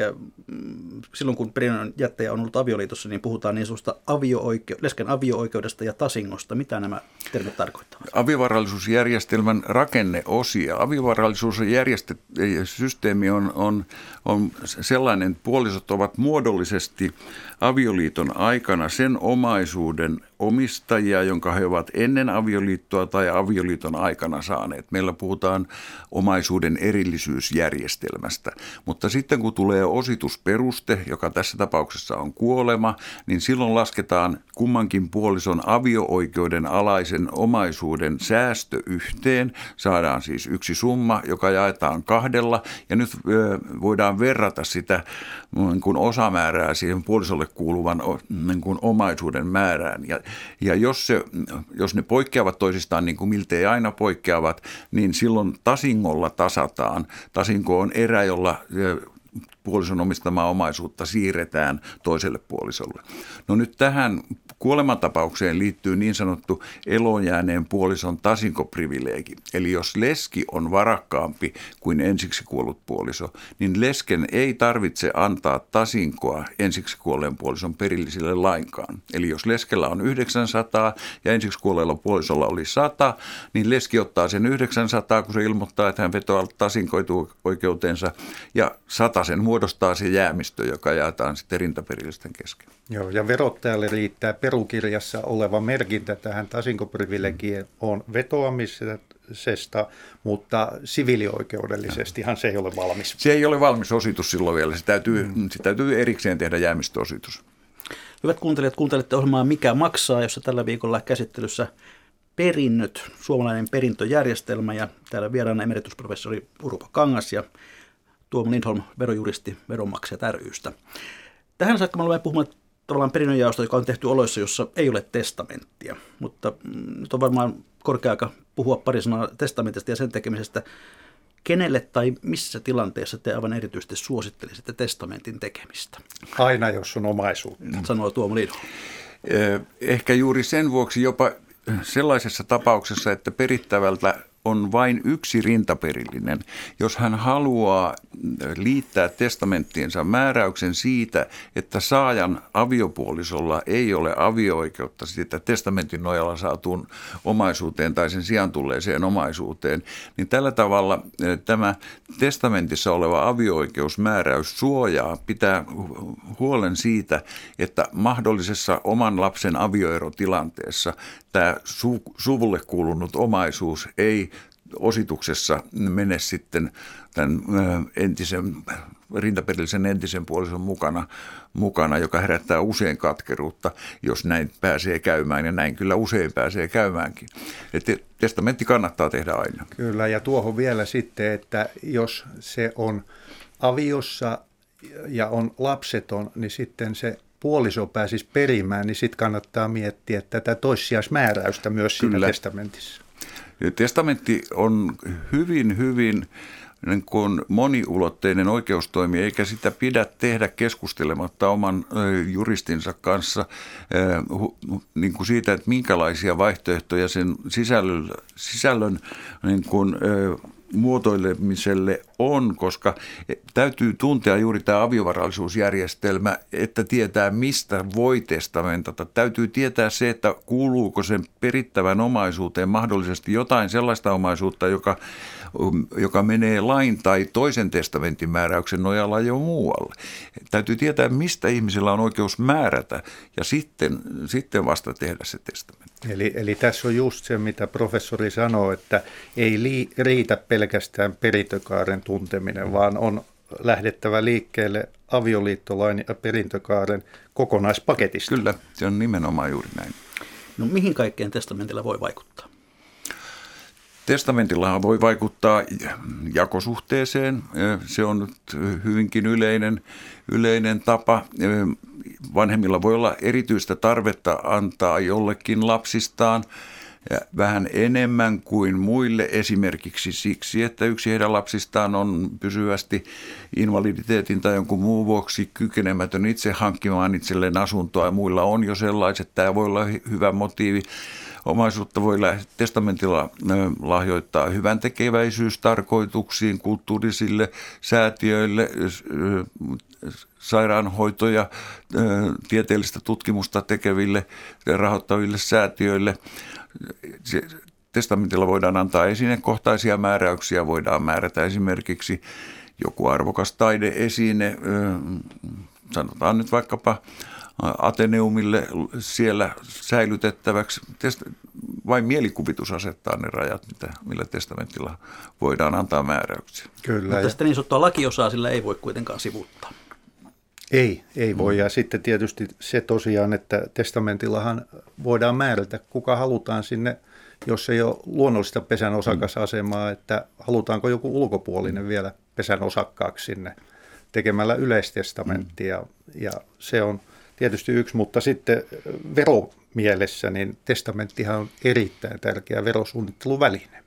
mm, silloin kun perinnön jättäjä on ollut avioliitossa, niin puhutaan niin sanotusta avio-oikeu- lesken avio-oikeudesta ja tasingosta. Mitä nämä termit tarkoittavat? Aviovarallisuusjärjestelmän rakenneosia. Aviovarallisuussysteemi on, on, on sellainen, että puolisot ovat muodollisesti avioliiton aikana sen omaisuuden omistajia, jonka he ovat ennen avioliittoa tai avioliiton aikana saaneet. Meillä puhutaan omaisuuden erillisyysjärjestelmästä. Mutta sitten kun tulee ositusperuste, joka tässä tapauksessa on kuolema, niin silloin lasketaan kummankin puolison avio-oikeuden alaisen omaisuuden säästö yhteen. Saadaan siis yksi summa, joka jaetaan kahdella ja nyt voidaan verrata sitä niin kuin osamäärää siihen puolisolle kuuluvan niin kuin omaisuuden määrään. Ja, ja jos, se, jos ne poikkeavat toisistaan, niin kuin miltei aina poikkeavat, niin silloin tasingolla tasataan. Tasinko on erä, jolla puolison omistamaa omaisuutta siirretään toiselle puolisolle. No nyt tähän kuolemantapaukseen liittyy niin sanottu elonjääneen puolison tasinkoprivileegi. Eli jos leski on varakkaampi kuin ensiksi kuollut puoliso, niin lesken ei tarvitse antaa tasinkoa ensiksi kuolleen puolison perillisille lainkaan. Eli jos leskellä on 900 ja ensiksi kuolleella puolisolla oli 100, niin leski ottaa sen 900, kun se ilmoittaa, että hän vetoaa tasinkoitu oikeutensa ja sen muodostaa se jäämistö, joka jaetaan sitten rintaperillisten kesken. Joo, ja verottajalle riittää perukirjassa oleva merkintä tähän tasinkoprivilegiin on vetoamisesta mutta siviilioikeudellisestihan se ei ole valmis. Se ei ole valmis ositus silloin vielä. Se täytyy, mm. se täytyy erikseen tehdä jäämistöositus. Hyvät kuuntelijat, kuuntelette ohjelmaa Mikä maksaa, jossa tällä viikolla käsittelyssä perinnöt, suomalainen perintöjärjestelmä ja täällä vieraana emeritusprofessori Urpo Kangas ja Tuomo Lindholm, verojuristi Veronmaksajat rystä. Tähän saakka me olemme puhumaan tavallaan perinnönjaosta, joka on tehty oloissa, jossa ei ole testamenttia. Mutta mm, nyt on varmaan korkea aika puhua pari sanaa testamentista ja sen tekemisestä. Kenelle tai missä tilanteessa te aivan erityisesti suosittelisitte testamentin tekemistä? Aina, jos on omaisuutta. Sanoo Tuomo Lindholm. Ehkä juuri sen vuoksi jopa sellaisessa tapauksessa, että perittävältä on vain yksi rintaperillinen. Jos hän haluaa liittää testamenttiinsa määräyksen siitä, että saajan aviopuolisolla ei ole avio-oikeutta siitä testamentin nojalla saatuun omaisuuteen tai sen sijaan tulleeseen omaisuuteen, niin tällä tavalla eh, tämä testamentissa oleva avio-oikeusmääräys suojaa, pitää huolen siitä, että mahdollisessa oman lapsen avioerotilanteessa tämä su- suvulle kuulunut omaisuus ei osituksessa mene sitten tämän entisen rintaperillisen entisen puolison mukana, mukana, joka herättää usein katkeruutta, jos näin pääsee käymään, ja näin kyllä usein pääsee käymäänkin. Et testamentti kannattaa tehdä aina. Kyllä, ja tuohon vielä sitten, että jos se on aviossa ja on lapseton, niin sitten se puoliso pääsisi perimään, niin sitten kannattaa miettiä tätä toissijaismääräystä myös siinä Kyllä. testamentissa. Testamentti on hyvin, hyvin niin kuin moniulotteinen oikeustoimi, eikä sitä pidä tehdä keskustelematta oman juristinsa kanssa niin kuin siitä, että minkälaisia vaihtoehtoja sen sisällön, sisällön niin kuin, muotoilemiselle on, koska täytyy tuntea juuri tämä aviovarallisuusjärjestelmä, että tietää mistä voi testamentata. Täytyy tietää se, että kuuluuko sen perittävän omaisuuteen mahdollisesti jotain sellaista omaisuutta, joka, joka menee lain tai toisen testamentin määräyksen nojalla jo muualle. Täytyy tietää, mistä ihmisellä on oikeus määrätä ja sitten, sitten vasta tehdä se testamentti. Eli, eli tässä on just se, mitä professori sanoo, että ei li, riitä pelkästään perintökaaren tunteminen, vaan on lähdettävä liikkeelle avioliittolain ja perintökaaren kokonaispaketista. Kyllä, se on nimenomaan juuri näin. No mihin kaikkeen testamentilla voi vaikuttaa? Testamentilla voi vaikuttaa jakosuhteeseen. Se on nyt hyvinkin yleinen, yleinen tapa. Vanhemmilla voi olla erityistä tarvetta antaa jollekin lapsistaan vähän enemmän kuin muille esimerkiksi siksi, että yksi heidän lapsistaan on pysyvästi invaliditeetin tai jonkun muun vuoksi kykenemätön itse hankkimaan itselleen asuntoa ja muilla on jo sellaiset. Tämä voi olla hyvä motiivi Omaisuutta voi testamentilla lahjoittaa hyvän tekeväisyystarkoituksiin, kulttuurisille säätiöille, sairaanhoitoja, tieteellistä tutkimusta tekeville rahoittaville säätiöille. Testamentilla voidaan antaa esinekohtaisia määräyksiä, voidaan määrätä esimerkiksi joku arvokas taideesine, sanotaan nyt vaikkapa Ateneumille siellä säilytettäväksi. Vain mielikuvitus asettaa ne rajat, mitä, millä testamentilla voidaan antaa määräyksiä. Kyllä. Mutta sitten niin sanottua lakiosaa sillä ei voi kuitenkaan sivuuttaa. Ei, ei voi. Ja sitten tietysti se tosiaan, että testamentillahan voidaan määrätä, kuka halutaan sinne, jos ei ole luonnollista pesän osakasasemaa, että halutaanko joku ulkopuolinen vielä pesän osakkaaksi sinne tekemällä yleistestamenttia. Mm. Ja se on tietysti yksi, mutta sitten veromielessä, niin testamenttihan on erittäin tärkeä verosuunnitteluväline.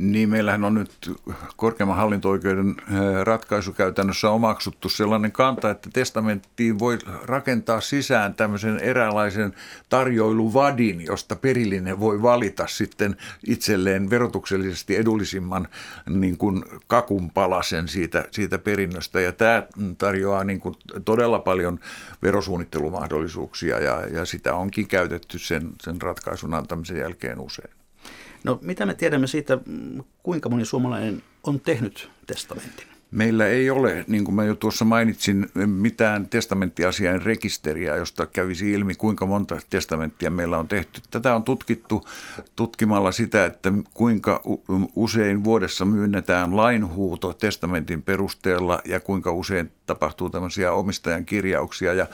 Niin, meillähän on nyt korkeimman hallinto-oikeuden ratkaisukäytännössä omaksuttu sellainen kanta, että testamenttiin voi rakentaa sisään tämmöisen eräänlaisen tarjoiluvadin, josta perillinen voi valita sitten itselleen verotuksellisesti edullisimman niin kuin kakun palasen siitä, siitä perinnöstä. Ja tämä tarjoaa niin kuin todella paljon verosuunnittelumahdollisuuksia ja, ja sitä onkin käytetty sen, sen ratkaisun antamisen jälkeen usein. No mitä me tiedämme siitä, kuinka moni suomalainen on tehnyt testamentin? Meillä ei ole, niin kuin mä jo tuossa mainitsin, mitään testamenttiasian rekisteriä, josta kävisi ilmi, kuinka monta testamenttia meillä on tehty. Tätä on tutkittu tutkimalla sitä, että kuinka usein vuodessa myönnetään lainhuuto testamentin perusteella ja kuinka usein tapahtuu tämmöisiä omistajan kirjauksia. Ja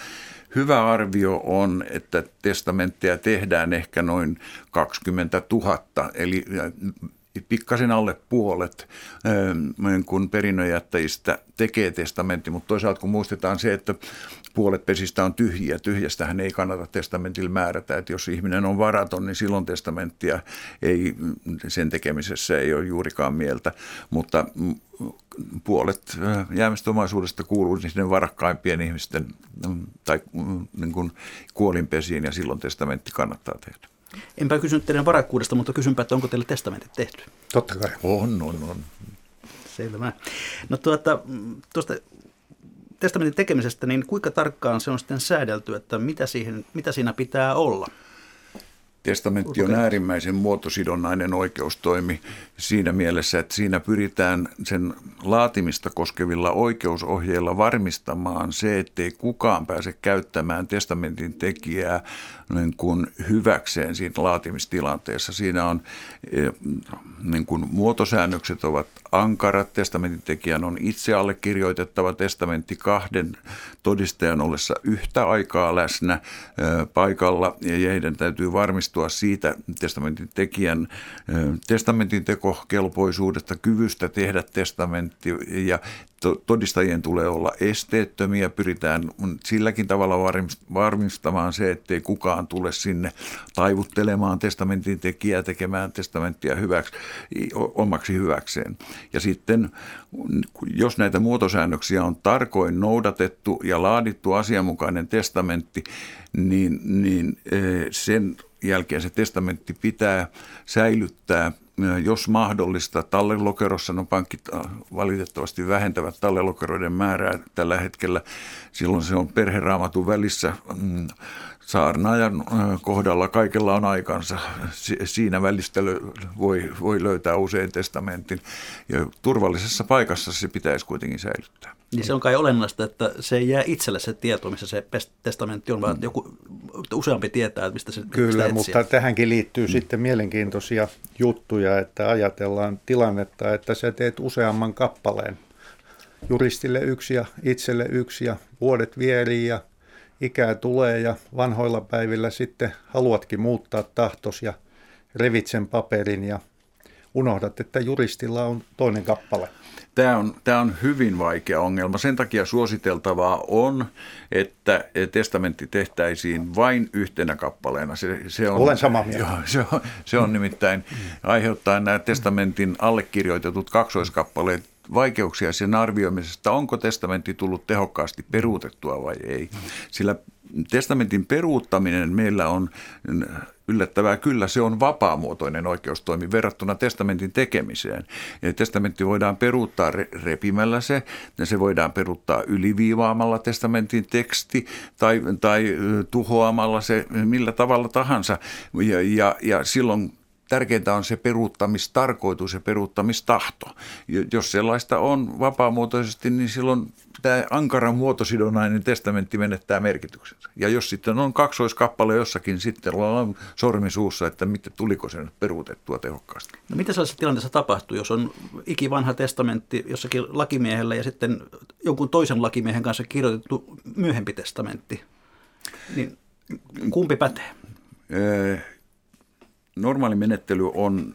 hyvä arvio on, että testamentteja tehdään ehkä noin 20 000, eli pikkasen alle puolet ähm, kun perinnönjättäjistä tekee testamentti, mutta toisaalta kun muistetaan se, että puolet pesistä on tyhjiä, tyhjästähän ei kannata testamentilla määrätä, että jos ihminen on varaton, niin silloin testamenttia ei, sen tekemisessä ei ole juurikaan mieltä, mutta puolet äh, jäämistä omaisuudesta kuuluu sinne varakkaimpien ihmisten mm, tai mm, niin kuin kuolinpesiin ja silloin testamentti kannattaa tehdä. Enpä kysynyt teidän varakkuudesta, mutta kysynpä, että onko teille testamentit tehty? Totta kai. On, on, on. Selvä. No tuota, tuosta testamentin tekemisestä, niin kuinka tarkkaan se on sitten säädelty, että mitä, siihen, mitä siinä pitää olla? Testamentti on äärimmäisen muotosidonnainen oikeustoimi siinä mielessä, että siinä pyritään sen laatimista koskevilla oikeusohjeilla varmistamaan se, ettei kukaan pääse käyttämään testamentin tekijää niin kuin hyväkseen siinä laatimistilanteessa. Siinä on e, niin kuin muotosäännökset ovat ankarat. Testamentin tekijän on itse allekirjoitettava testamentti kahden todistajan ollessa yhtä aikaa läsnä e, paikalla ja heidän täytyy varmistua siitä testamentin tekijän e, testamentin tekokelpoisuudesta, kyvystä tehdä testamentti ja todistajien tulee olla esteettömiä. Pyritään silläkin tavalla varmistamaan se, ettei kukaan tule sinne taivuttelemaan testamentin tekijää tekemään testamenttia hyväksi, omaksi hyväkseen. Ja sitten, jos näitä muotosäännöksiä on tarkoin noudatettu ja laadittu asianmukainen testamentti, niin, niin e, sen jälkeen se testamentti pitää säilyttää – jos mahdollista, tallelokerossa, no pankit valitettavasti vähentävät tallelokeroiden määrää tällä hetkellä. Silloin se on perheraamatun välissä mm, saarnaajan kohdalla kaikella on aikansa. Siinä välistely voi, voi löytää usein testamentin. Ja turvallisessa paikassa se pitäisi kuitenkin säilyttää. Niin se on kai olennaista, että se ei jää itselle se tieto, missä se testamentti on, vaan joku useampi tietää, että mistä se Kyllä, mistä mutta tähänkin liittyy mm. sitten mielenkiintoisia juttuja, että ajatellaan tilannetta, että sä teet useamman kappaleen. Juristille yksi ja itselle yksi ja vuodet vierii ja ikää tulee ja vanhoilla päivillä sitten haluatkin muuttaa tahtos ja revit sen paperin ja unohdat, että juristilla on toinen kappale. Tämä on, tämä on hyvin vaikea ongelma. Sen takia suositeltavaa on, että testamentti tehtäisiin vain yhtenä kappaleena. Se, se on, Olen samaa mieltä. Jo, se, on, se on nimittäin aiheuttaa nämä testamentin allekirjoitetut kaksoiskappaleet vaikeuksia sen arvioimisesta, onko testamentti tullut tehokkaasti peruutettua vai ei. Sillä testamentin peruuttaminen meillä on yllättävää kyllä, se on vapaamuotoinen oikeustoimi verrattuna testamentin tekemiseen. Ja testamentti voidaan peruuttaa repimällä se, ja se voidaan peruuttaa yliviivaamalla testamentin teksti tai, tai tuhoamalla se millä tavalla tahansa. Ja, ja, ja silloin tärkeintä on se peruuttamistarkoitus ja peruuttamistahto. Jos sellaista on vapaamuotoisesti, niin silloin tämä ankaran muotosidonnainen testamentti menettää merkityksensä. Ja jos sitten on kaksoiskappale jossakin, sitten ollaan sormi suussa, että mitä, tuliko se nyt peruutettua tehokkaasti. No mitä sellaisessa tilanteessa tapahtuu, jos on ikivanha testamentti jossakin lakimiehellä ja sitten jonkun toisen lakimiehen kanssa kirjoitettu myöhempi testamentti? Niin kumpi pätee? Normaali menettely on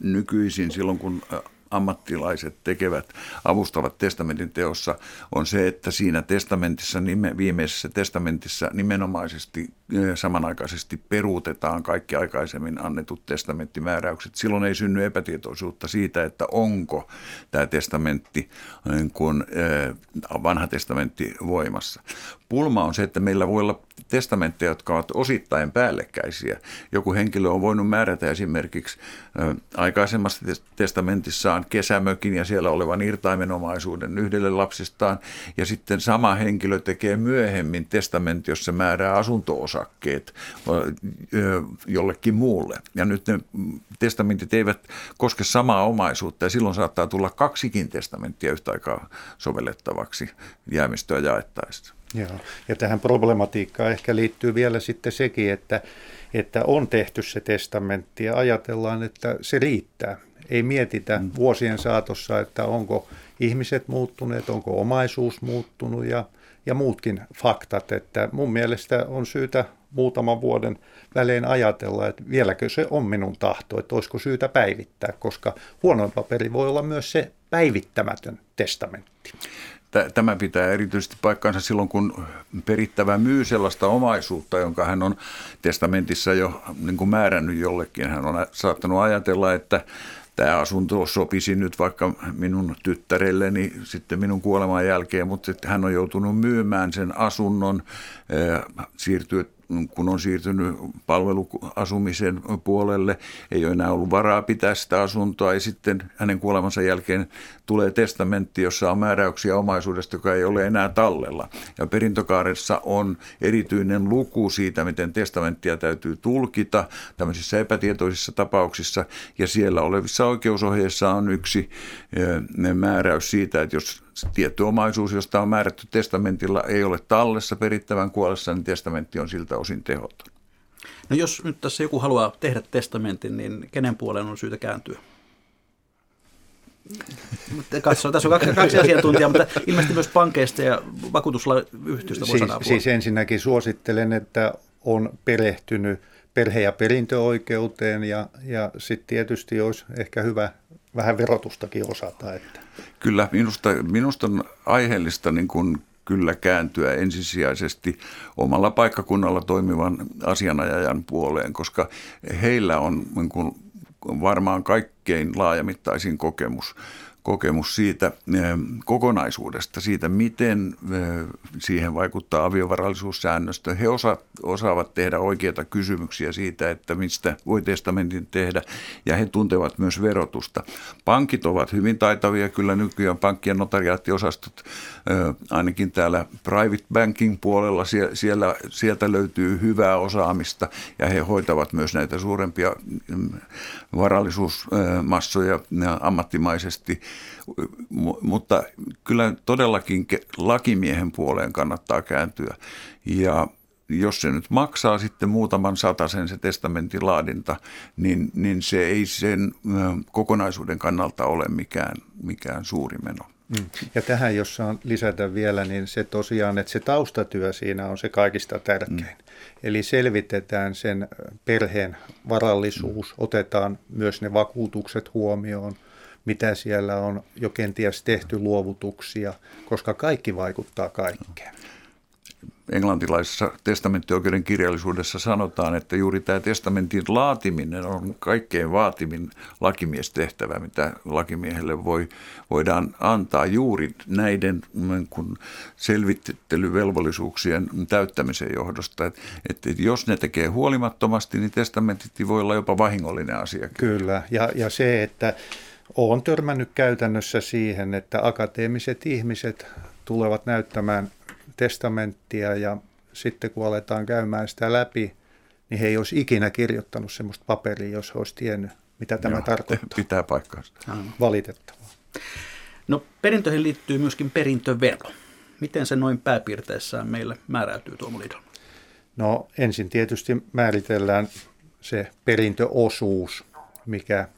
nykyisin silloin, kun ammattilaiset tekevät, avustavat testamentin teossa, on se, että siinä testamentissa, viimeisessä testamentissa nimenomaisesti samanaikaisesti peruutetaan kaikki aikaisemmin annetut testamenttimääräykset. Silloin ei synny epätietoisuutta siitä, että onko tämä testamentti niin kuin vanha testamentti voimassa. Pulma on se, että meillä voi olla testamentteja, jotka ovat osittain päällekkäisiä. Joku henkilö on voinut määrätä esimerkiksi aikaisemmassa testamentissaan kesämökin ja siellä olevan irtaimenomaisuuden yhdelle lapsistaan, ja sitten sama henkilö tekee myöhemmin testamentti, jossa määrää asuntoosakkeet jollekin muulle. Ja nyt ne testamentit eivät koske samaa omaisuutta, ja silloin saattaa tulla kaksikin testamenttia yhtä aikaa sovellettavaksi jäämistöä jaettaessa. Joo. Ja tähän problematiikkaan ehkä liittyy vielä sitten sekin, että, että on tehty se testamentti ja ajatellaan, että se riittää. Ei mietitä mm. vuosien saatossa, että onko ihmiset muuttuneet, onko omaisuus muuttunut ja, ja muutkin faktat. Että mun mielestä on syytä muutaman vuoden välein ajatella, että vieläkö se on minun tahto, että olisiko syytä päivittää, koska huonoin paperi voi olla myös se päivittämätön testamentti. Tämä pitää erityisesti paikkaansa silloin, kun perittävä myy sellaista omaisuutta, jonka hän on testamentissa jo niin kuin määrännyt jollekin. Hän on saattanut ajatella, että tämä asunto sopisi nyt vaikka minun tyttärelleni sitten minun kuoleman jälkeen, mutta hän on joutunut myymään sen asunnon, siirtyä kun on siirtynyt palveluasumisen puolelle, ei ole enää ollut varaa pitää sitä asuntoa ja sitten hänen kuolemansa jälkeen tulee testamentti, jossa on määräyksiä omaisuudesta, joka ei ole enää tallella. Ja perintökaaressa on erityinen luku siitä, miten testamenttia täytyy tulkita tämmöisissä epätietoisissa tapauksissa ja siellä olevissa oikeusohjeissa on yksi eh, määräys siitä, että jos tietty omaisuus, josta on määrätty testamentilla, ei ole tallessa perittävän kuollessa, niin testamentti on siltä osin tehoton. No jos nyt tässä joku haluaa tehdä testamentin, niin kenen puoleen on syytä kääntyä? Katso, tässä on kaksi, kaksi asiantuntijaa, mutta ilmeisesti myös pankeista ja vakuutusyhtiöistä voi siis, sanoa Siis ensinnäkin suosittelen, että on perehtynyt perhe- ja perintöoikeuteen ja, ja sitten tietysti olisi ehkä hyvä vähän verotustakin osata. Että. Kyllä, minusta, minusta on aiheellista niin kuin kyllä kääntyä ensisijaisesti omalla paikkakunnalla toimivan asianajajan puoleen, koska heillä on niin kuin varmaan kaikkein laajamittaisin kokemus kokemus siitä eh, kokonaisuudesta, siitä miten eh, siihen vaikuttaa aviovarallisuussäännöstö. He osa, osaavat tehdä oikeita kysymyksiä siitä, että mistä voi testamentin tehdä, ja he tuntevat myös verotusta. Pankit ovat hyvin taitavia, kyllä nykyään pankkien notariaattiosastot, eh, ainakin täällä private banking puolella, siellä, sieltä löytyy hyvää osaamista, ja he hoitavat myös näitä suurempia mm, varallisuusmassoja ammattimaisesti mutta kyllä todellakin lakimiehen puoleen kannattaa kääntyä. Ja jos se nyt maksaa sitten muutaman sen se testamentin laadinta, niin, niin se ei sen kokonaisuuden kannalta ole mikään, mikään suuri meno. Mm. Ja tähän, jos saan lisätä vielä, niin se tosiaan, että se taustatyö siinä on se kaikista tärkein. Mm. Eli selvitetään sen perheen varallisuus, mm. otetaan myös ne vakuutukset huomioon, mitä siellä on jo kenties tehty luovutuksia, koska kaikki vaikuttaa kaikkeen. Englantilaisessa testamenttioikeuden kirjallisuudessa sanotaan, että juuri tämä testamentin laatiminen on kaikkein vaatimin lakimiestehtävä, mitä lakimiehelle voi, voidaan antaa juuri näiden niin kun selvittelyvelvollisuuksien täyttämisen johdosta. Että et, jos ne tekee huolimattomasti, niin testamentit voi olla jopa vahingollinen asia. Kyllä, ja, ja se, että olen törmännyt käytännössä siihen, että akateemiset ihmiset tulevat näyttämään testamenttia ja sitten kun aletaan käymään sitä läpi, niin he ei olisi ikinä kirjoittanut sellaista paperia, jos he olisi tiennyt, mitä tämä Joo, tarkoittaa. Pitää paikkaansa. Valitettavaa. No perintöihin liittyy myöskin perintövero. Miten se noin pääpiirteissään meille määräytyy Tuomo Lidon? No ensin tietysti määritellään se perintöosuus, mikä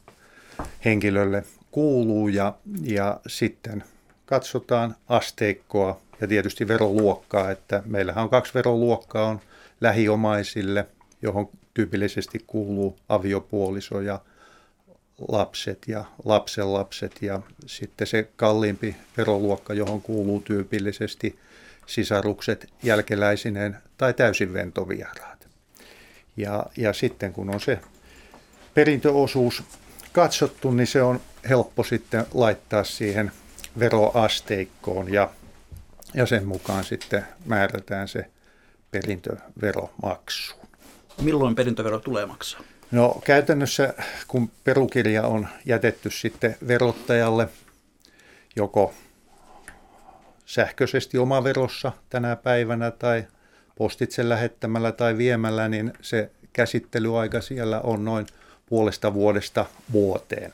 henkilölle kuuluu ja, ja sitten katsotaan asteikkoa ja tietysti veroluokkaa, että meillähän on kaksi veroluokkaa, on lähiomaisille, johon tyypillisesti kuuluu aviopuoliso ja lapset ja lapsenlapset ja sitten se kalliimpi veroluokka, johon kuuluu tyypillisesti sisarukset jälkeläisineen tai täysin ventovieraat. Ja, ja sitten kun on se perintöosuus katsottu, niin se on helppo sitten laittaa siihen veroasteikkoon ja ja sen mukaan sitten määrätään se perintöveromaksu. Milloin perintövero tulee maksaa? No käytännössä, kun perukirja on jätetty sitten verottajalle joko sähköisesti omaverossa tänä päivänä tai postitse lähettämällä tai viemällä, niin se käsittelyaika siellä on noin puolesta vuodesta vuoteen.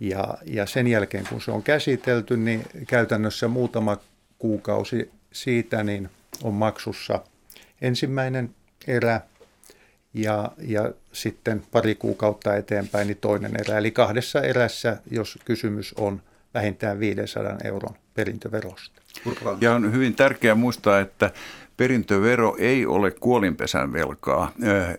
Ja, ja sen jälkeen, kun se on käsitelty, niin käytännössä muutama kuukausi siitä niin on maksussa ensimmäinen erä ja, ja sitten pari kuukautta eteenpäin niin toinen erä. Eli kahdessa erässä, jos kysymys on vähintään 500 euron perintöverosta. Ja on hyvin tärkeää muistaa, että perintövero ei ole kuolinpesän velkaa.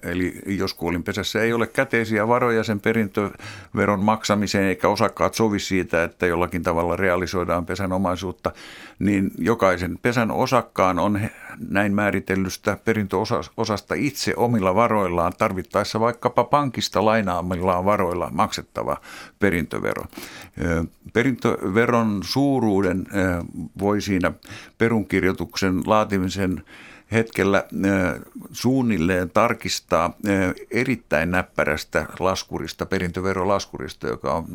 Eli jos kuolinpesässä ei ole käteisiä varoja sen perintöveron maksamiseen, eikä osakkaat sovi siitä, että jollakin tavalla realisoidaan pesän omaisuutta, niin jokaisen pesän osakkaan on näin määritellystä perintöosasta itse omilla varoillaan, tarvittaessa vaikkapa pankista lainaamillaan varoilla maksettava perintövero. Perintöveron suuruuden voi siinä perunkirjoituksen laatimisen hetkellä suunnilleen tarkistaa erittäin näppärästä laskurista, perintöverolaskurista, joka on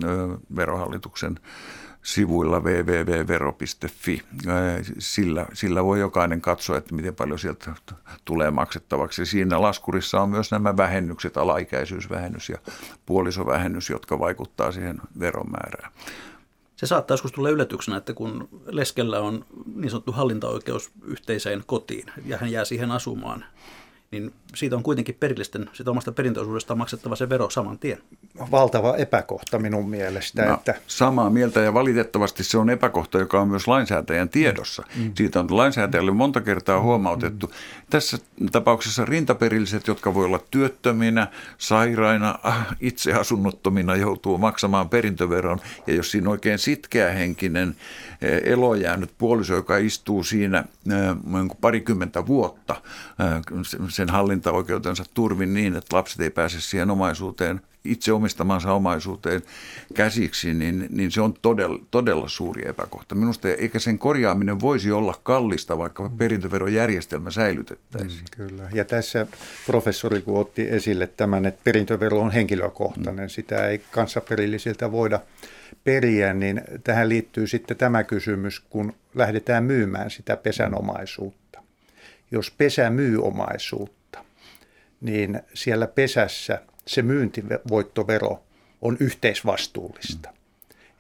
verohallituksen sivuilla www.vero.fi. Sillä, sillä voi jokainen katsoa, että miten paljon sieltä tulee maksettavaksi. Siinä laskurissa on myös nämä vähennykset, alaikäisyysvähennys ja puolisovähennys, jotka vaikuttaa siihen veromäärään. Se saattaa joskus tulla yllätyksenä, että kun leskellä on niin sanottu hallintaoikeus yhteiseen kotiin ja hän jää siihen asumaan, niin siitä on kuitenkin perillisten, siitä omasta perintöosuudestaan maksettava se vero saman tien. Valtava epäkohta minun mielestä. No, että... Samaa mieltä ja valitettavasti se on epäkohta, joka on myös lainsäätäjän tiedossa. Mm. Siitä on lainsäätäjälle monta kertaa huomautettu. Mm. Tässä tapauksessa rintaperilliset, jotka voi olla työttöminä, sairaina, ah, itse asunnottomina joutuu maksamaan perintöveron. Ja jos siinä oikein sitkeähenkinen eh, elojäänyt puoliso, joka istuu siinä eh, parikymmentä vuotta eh, sen hallintaoikeutensa turvin niin, että lapset ei pääse siihen omaisuuteen, itse omistamansa omaisuuteen käsiksi, niin, niin se on todella, todella suuri epäkohta. Minusta eikä sen korjaaminen voisi olla kallista, vaikka perintöverojärjestelmä säilytettäisiin. Mm, kyllä. Ja tässä professori kun otti esille tämän, että perintövero on henkilökohtainen, mm. sitä ei kanssaperillisiltä voida periä, niin tähän liittyy sitten tämä kysymys, kun lähdetään myymään sitä pesänomaisuutta jos pesä myy omaisuutta, niin siellä pesässä se myyntivoittovero on yhteisvastuullista. Mm.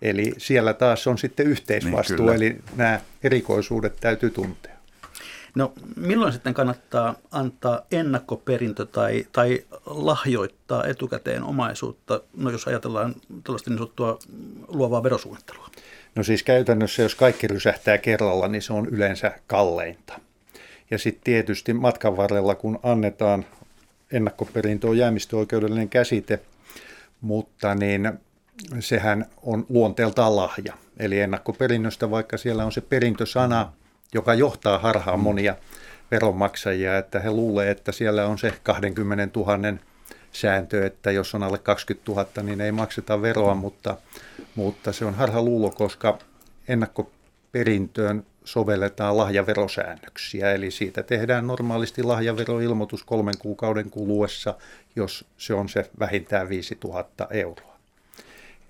Eli siellä taas on sitten yhteisvastuu, niin, eli nämä erikoisuudet täytyy tuntea. No milloin sitten kannattaa antaa ennakkoperintö tai, tai lahjoittaa etukäteen omaisuutta, no jos ajatellaan tällaista niin sanottua luovaa verosuunnittelua? No siis käytännössä, jos kaikki rysähtää kerralla, niin se on yleensä kalleinta. Ja sitten tietysti matkan varrella, kun annetaan ennakkoperintö on jäämistöoikeudellinen käsite, mutta niin sehän on luonteeltaan lahja. Eli ennakkoperinnöstä, vaikka siellä on se perintösana, joka johtaa harhaan monia veronmaksajia, että he luulee, että siellä on se 20 000 sääntö, että jos on alle 20 000, niin ei makseta veroa, mutta, mutta se on harha luulo, koska ennakkoperintöön sovelletaan lahjaverosäännöksiä, eli siitä tehdään normaalisti lahjaveroilmoitus kolmen kuukauden kuluessa, jos se on se vähintään 5000 euroa.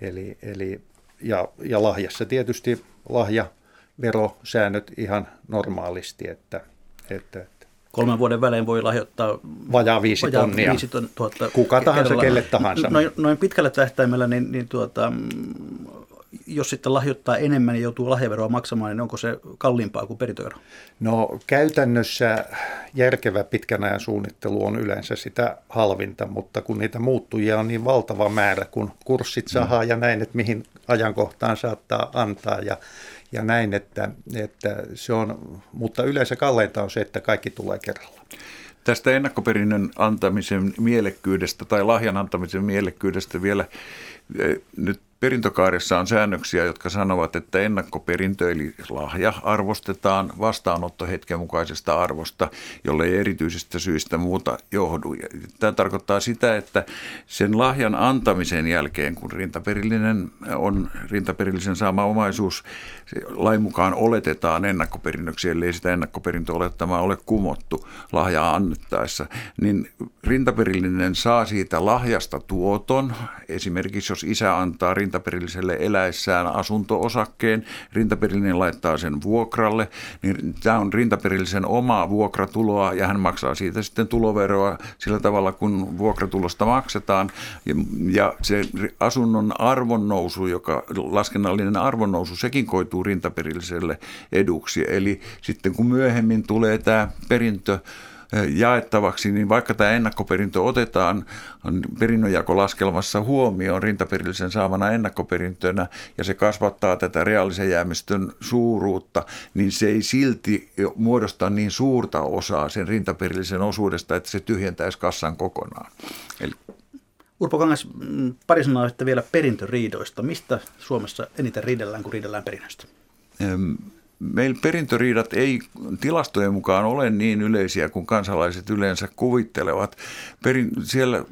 Eli, eli, ja, ja lahjassa tietysti lahjaverosäännöt ihan normaalisti, että, että kolmen vuoden välein voi lahjoittaa vajaa viisi vajaa tonnia. Viisi ton, tuhatta Kuka tahansa, kerralla. kelle tahansa. Noin, noin pitkällä tähtäimellä niin, niin tuota, jos sitten lahjoittaa enemmän ja joutuu lahjaveroa maksamaan, niin onko se kalliimpaa kuin perintövero? No käytännössä järkevä pitkän ajan suunnittelu on yleensä sitä halvinta, mutta kun niitä muuttujia on niin valtava määrä, kun kurssit sahaa mm. ja näin, että mihin ajankohtaan saattaa antaa ja, ja näin, että, että se on, mutta yleensä kalleinta on se, että kaikki tulee kerralla. Tästä ennakkoperinnön antamisen mielekkyydestä tai lahjan antamisen mielekkyydestä vielä eh, nyt perintökaaressa on säännöksiä, jotka sanovat, että ennakkoperintö eli lahja arvostetaan vastaanottohetken mukaisesta arvosta, jolle ei erityisestä syistä muuta johdu. Tämä tarkoittaa sitä, että sen lahjan antamisen jälkeen, kun rintaperillinen on rintaperillisen saama omaisuus, lain mukaan oletetaan ennakkoperinnöksi, ellei sitä ennakkoperintöolettamaa ole kumottu lahjaa annettaessa, niin rintaperillinen saa siitä lahjasta tuoton. Esimerkiksi jos isä antaa rintaperilliselle eläessään asunto-osakkeen, rintaperillinen laittaa sen vuokralle, niin tämä on rintaperillisen omaa vuokratuloa ja hän maksaa siitä sitten tuloveroa sillä tavalla, kun vuokratulosta maksetaan. Ja se asunnon arvonnousu, joka laskennallinen arvonnousu, sekin koituu rintaperilliselle eduksi. Eli sitten kun myöhemmin tulee tämä perintö, jaettavaksi, niin vaikka tämä ennakkoperintö otetaan perinnönjakolaskelmassa huomioon rintaperillisen saamana ennakkoperintönä ja se kasvattaa tätä reaalisen jäämistön suuruutta, niin se ei silti muodosta niin suurta osaa sen rintaperillisen osuudesta, että se tyhjentäisi kassan kokonaan. Eli Urpo Kangas, mm, pari sanaa sitten vielä perintöriidoista. Mistä Suomessa eniten riidellään, kun riidellään perinnöstä? Meillä perintöriidat ei tilastojen mukaan ole niin yleisiä kuin kansalaiset yleensä kuvittelevat. Perin, siellä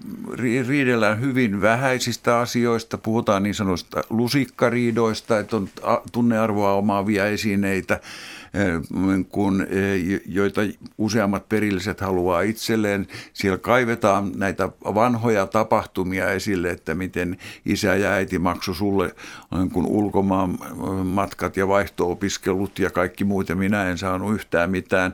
riidellään hyvin vähäisistä asioista, puhutaan niin sanoista lusikkariidoista, että on tunnearvoa omaavia esineitä kun, joita useammat perilliset haluaa itselleen. Siellä kaivetaan näitä vanhoja tapahtumia esille, että miten isä ja äiti maksu sulle kun ulkomaan matkat ja vaihto-opiskelut ja kaikki muut, ja minä en saanut yhtään mitään.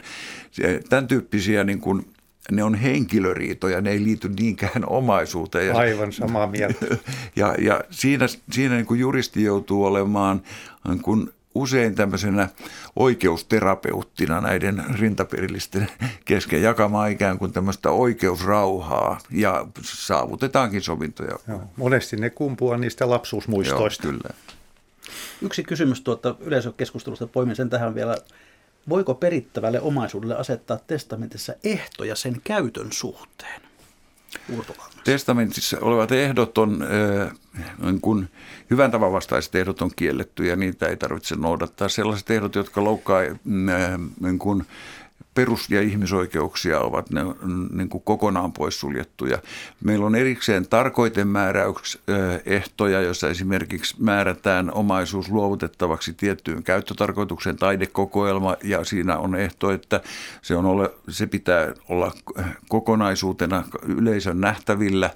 Tämän tyyppisiä niin kuin ne on henkilöriitoja, ne ei liity niinkään omaisuuteen. Aivan samaa mieltä. <laughs> Ja, ja siinä, siinä niin kuin juristi joutuu olemaan niin kuin usein tämmöisenä oikeusterapeuttina näiden rintaperillisten kesken jakamaan ikään kuin tämmöistä oikeusrauhaa ja saavutetaankin sovintoja. Joo, monesti ne kumpuaa niistä lapsuusmuistoista. Joo, kyllä. Yksi kysymys tuota yleisökeskustelusta, poimin sen tähän vielä. Voiko perittävälle omaisuudelle asettaa testamentissa ehtoja sen käytön suhteen? Testamentissa olevat ehdot on, niin kuin hyvän tavan vastaiset ehdot on kielletty ja niitä ei tarvitse noudattaa. Sellaiset ehdot, jotka loukkaa niin kuin perus- ja ihmisoikeuksia ovat ne, niin kuin kokonaan poissuljettuja. Meillä on erikseen tarkoitemääräysehtoja, joissa esimerkiksi määrätään omaisuus luovutettavaksi tiettyyn käyttötarkoitukseen taidekokoelma ja siinä on ehto, että se, on ole, se pitää olla kokonaisuutena yleisön nähtävillä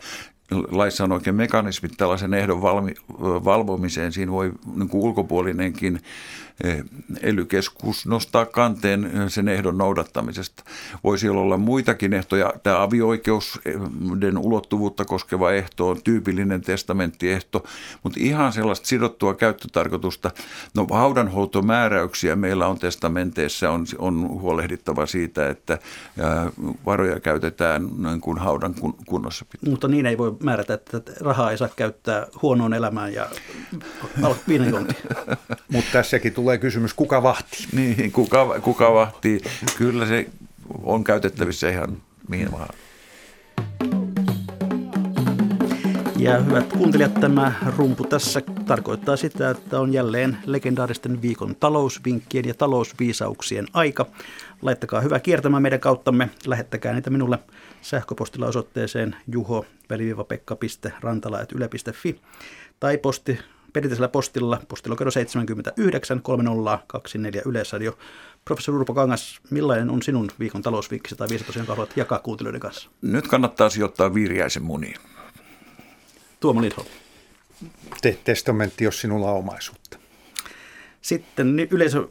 laissa on oikein mekanismit tällaisen ehdon valmi, valvomiseen. Siinä voi niin kuin ulkopuolinenkin Eh, elykeskus nostaa kanteen sen ehdon noudattamisesta. Voisi olla muitakin ehtoja. Tämä avioikeuden ulottuvuutta koskeva ehto on tyypillinen testamenttiehto, mutta ihan sellaista sidottua käyttötarkoitusta. No haudanhuoltomääräyksiä meillä on testamenteissa, on, on huolehdittava siitä, että varoja käytetään noin kuin haudan kunnossa. Pitää. Mutta niin ei voi määrätä, että rahaa ei saa käyttää huonoon elämään ja Mutta tässäkin tulee tulee kysymys, kuka vahtii? Niin, kuka, kuka vahtii. Kyllä se on käytettävissä ihan mihin vaan. Ja hyvät kuuntelijat, tämä rumpu tässä tarkoittaa sitä, että on jälleen legendaaristen viikon talousvinkkien ja talousviisauksien aika. Laittakaa hyvä kiertämään meidän kauttamme. Lähettäkää niitä minulle sähköpostilla osoitteeseen juho-pekka.rantala.yle.fi tai posti perinteisellä postilla, postilokero 79 3024 Yleisradio. Professori Urpo Kangas, millainen on sinun viikon talousviikkisi tai viisi jonka haluat jakaa kuuntelijoiden kanssa? Nyt kannattaa sijoittaa viiriäisen muniin. Tuomo Lindholm. Tee testamentti, jos sinulla on omaisuutta. Sitten yleisö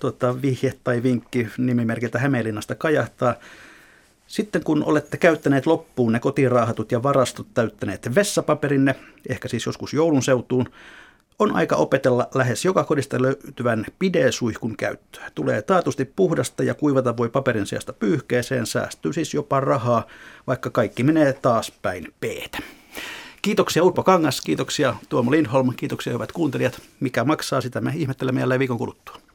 tuota, vihje tai vinkki nimimerkiltä Hämeenlinnasta kajahtaa. Sitten kun olette käyttäneet loppuun ne kotiraahatut ja varastot täyttäneet vessapaperinne, ehkä siis joskus joulun seutuun, on aika opetella lähes joka kodista löytyvän pidesuihkun käyttöä. Tulee taatusti puhdasta ja kuivata voi paperin sijasta pyyhkeeseen, säästyy siis jopa rahaa, vaikka kaikki menee taas päin peetä. Kiitoksia Urpo Kangas, kiitoksia Tuomo Lindholm, kiitoksia hyvät kuuntelijat. Mikä maksaa, sitä me ihmettelemme jälleen viikon kuluttua.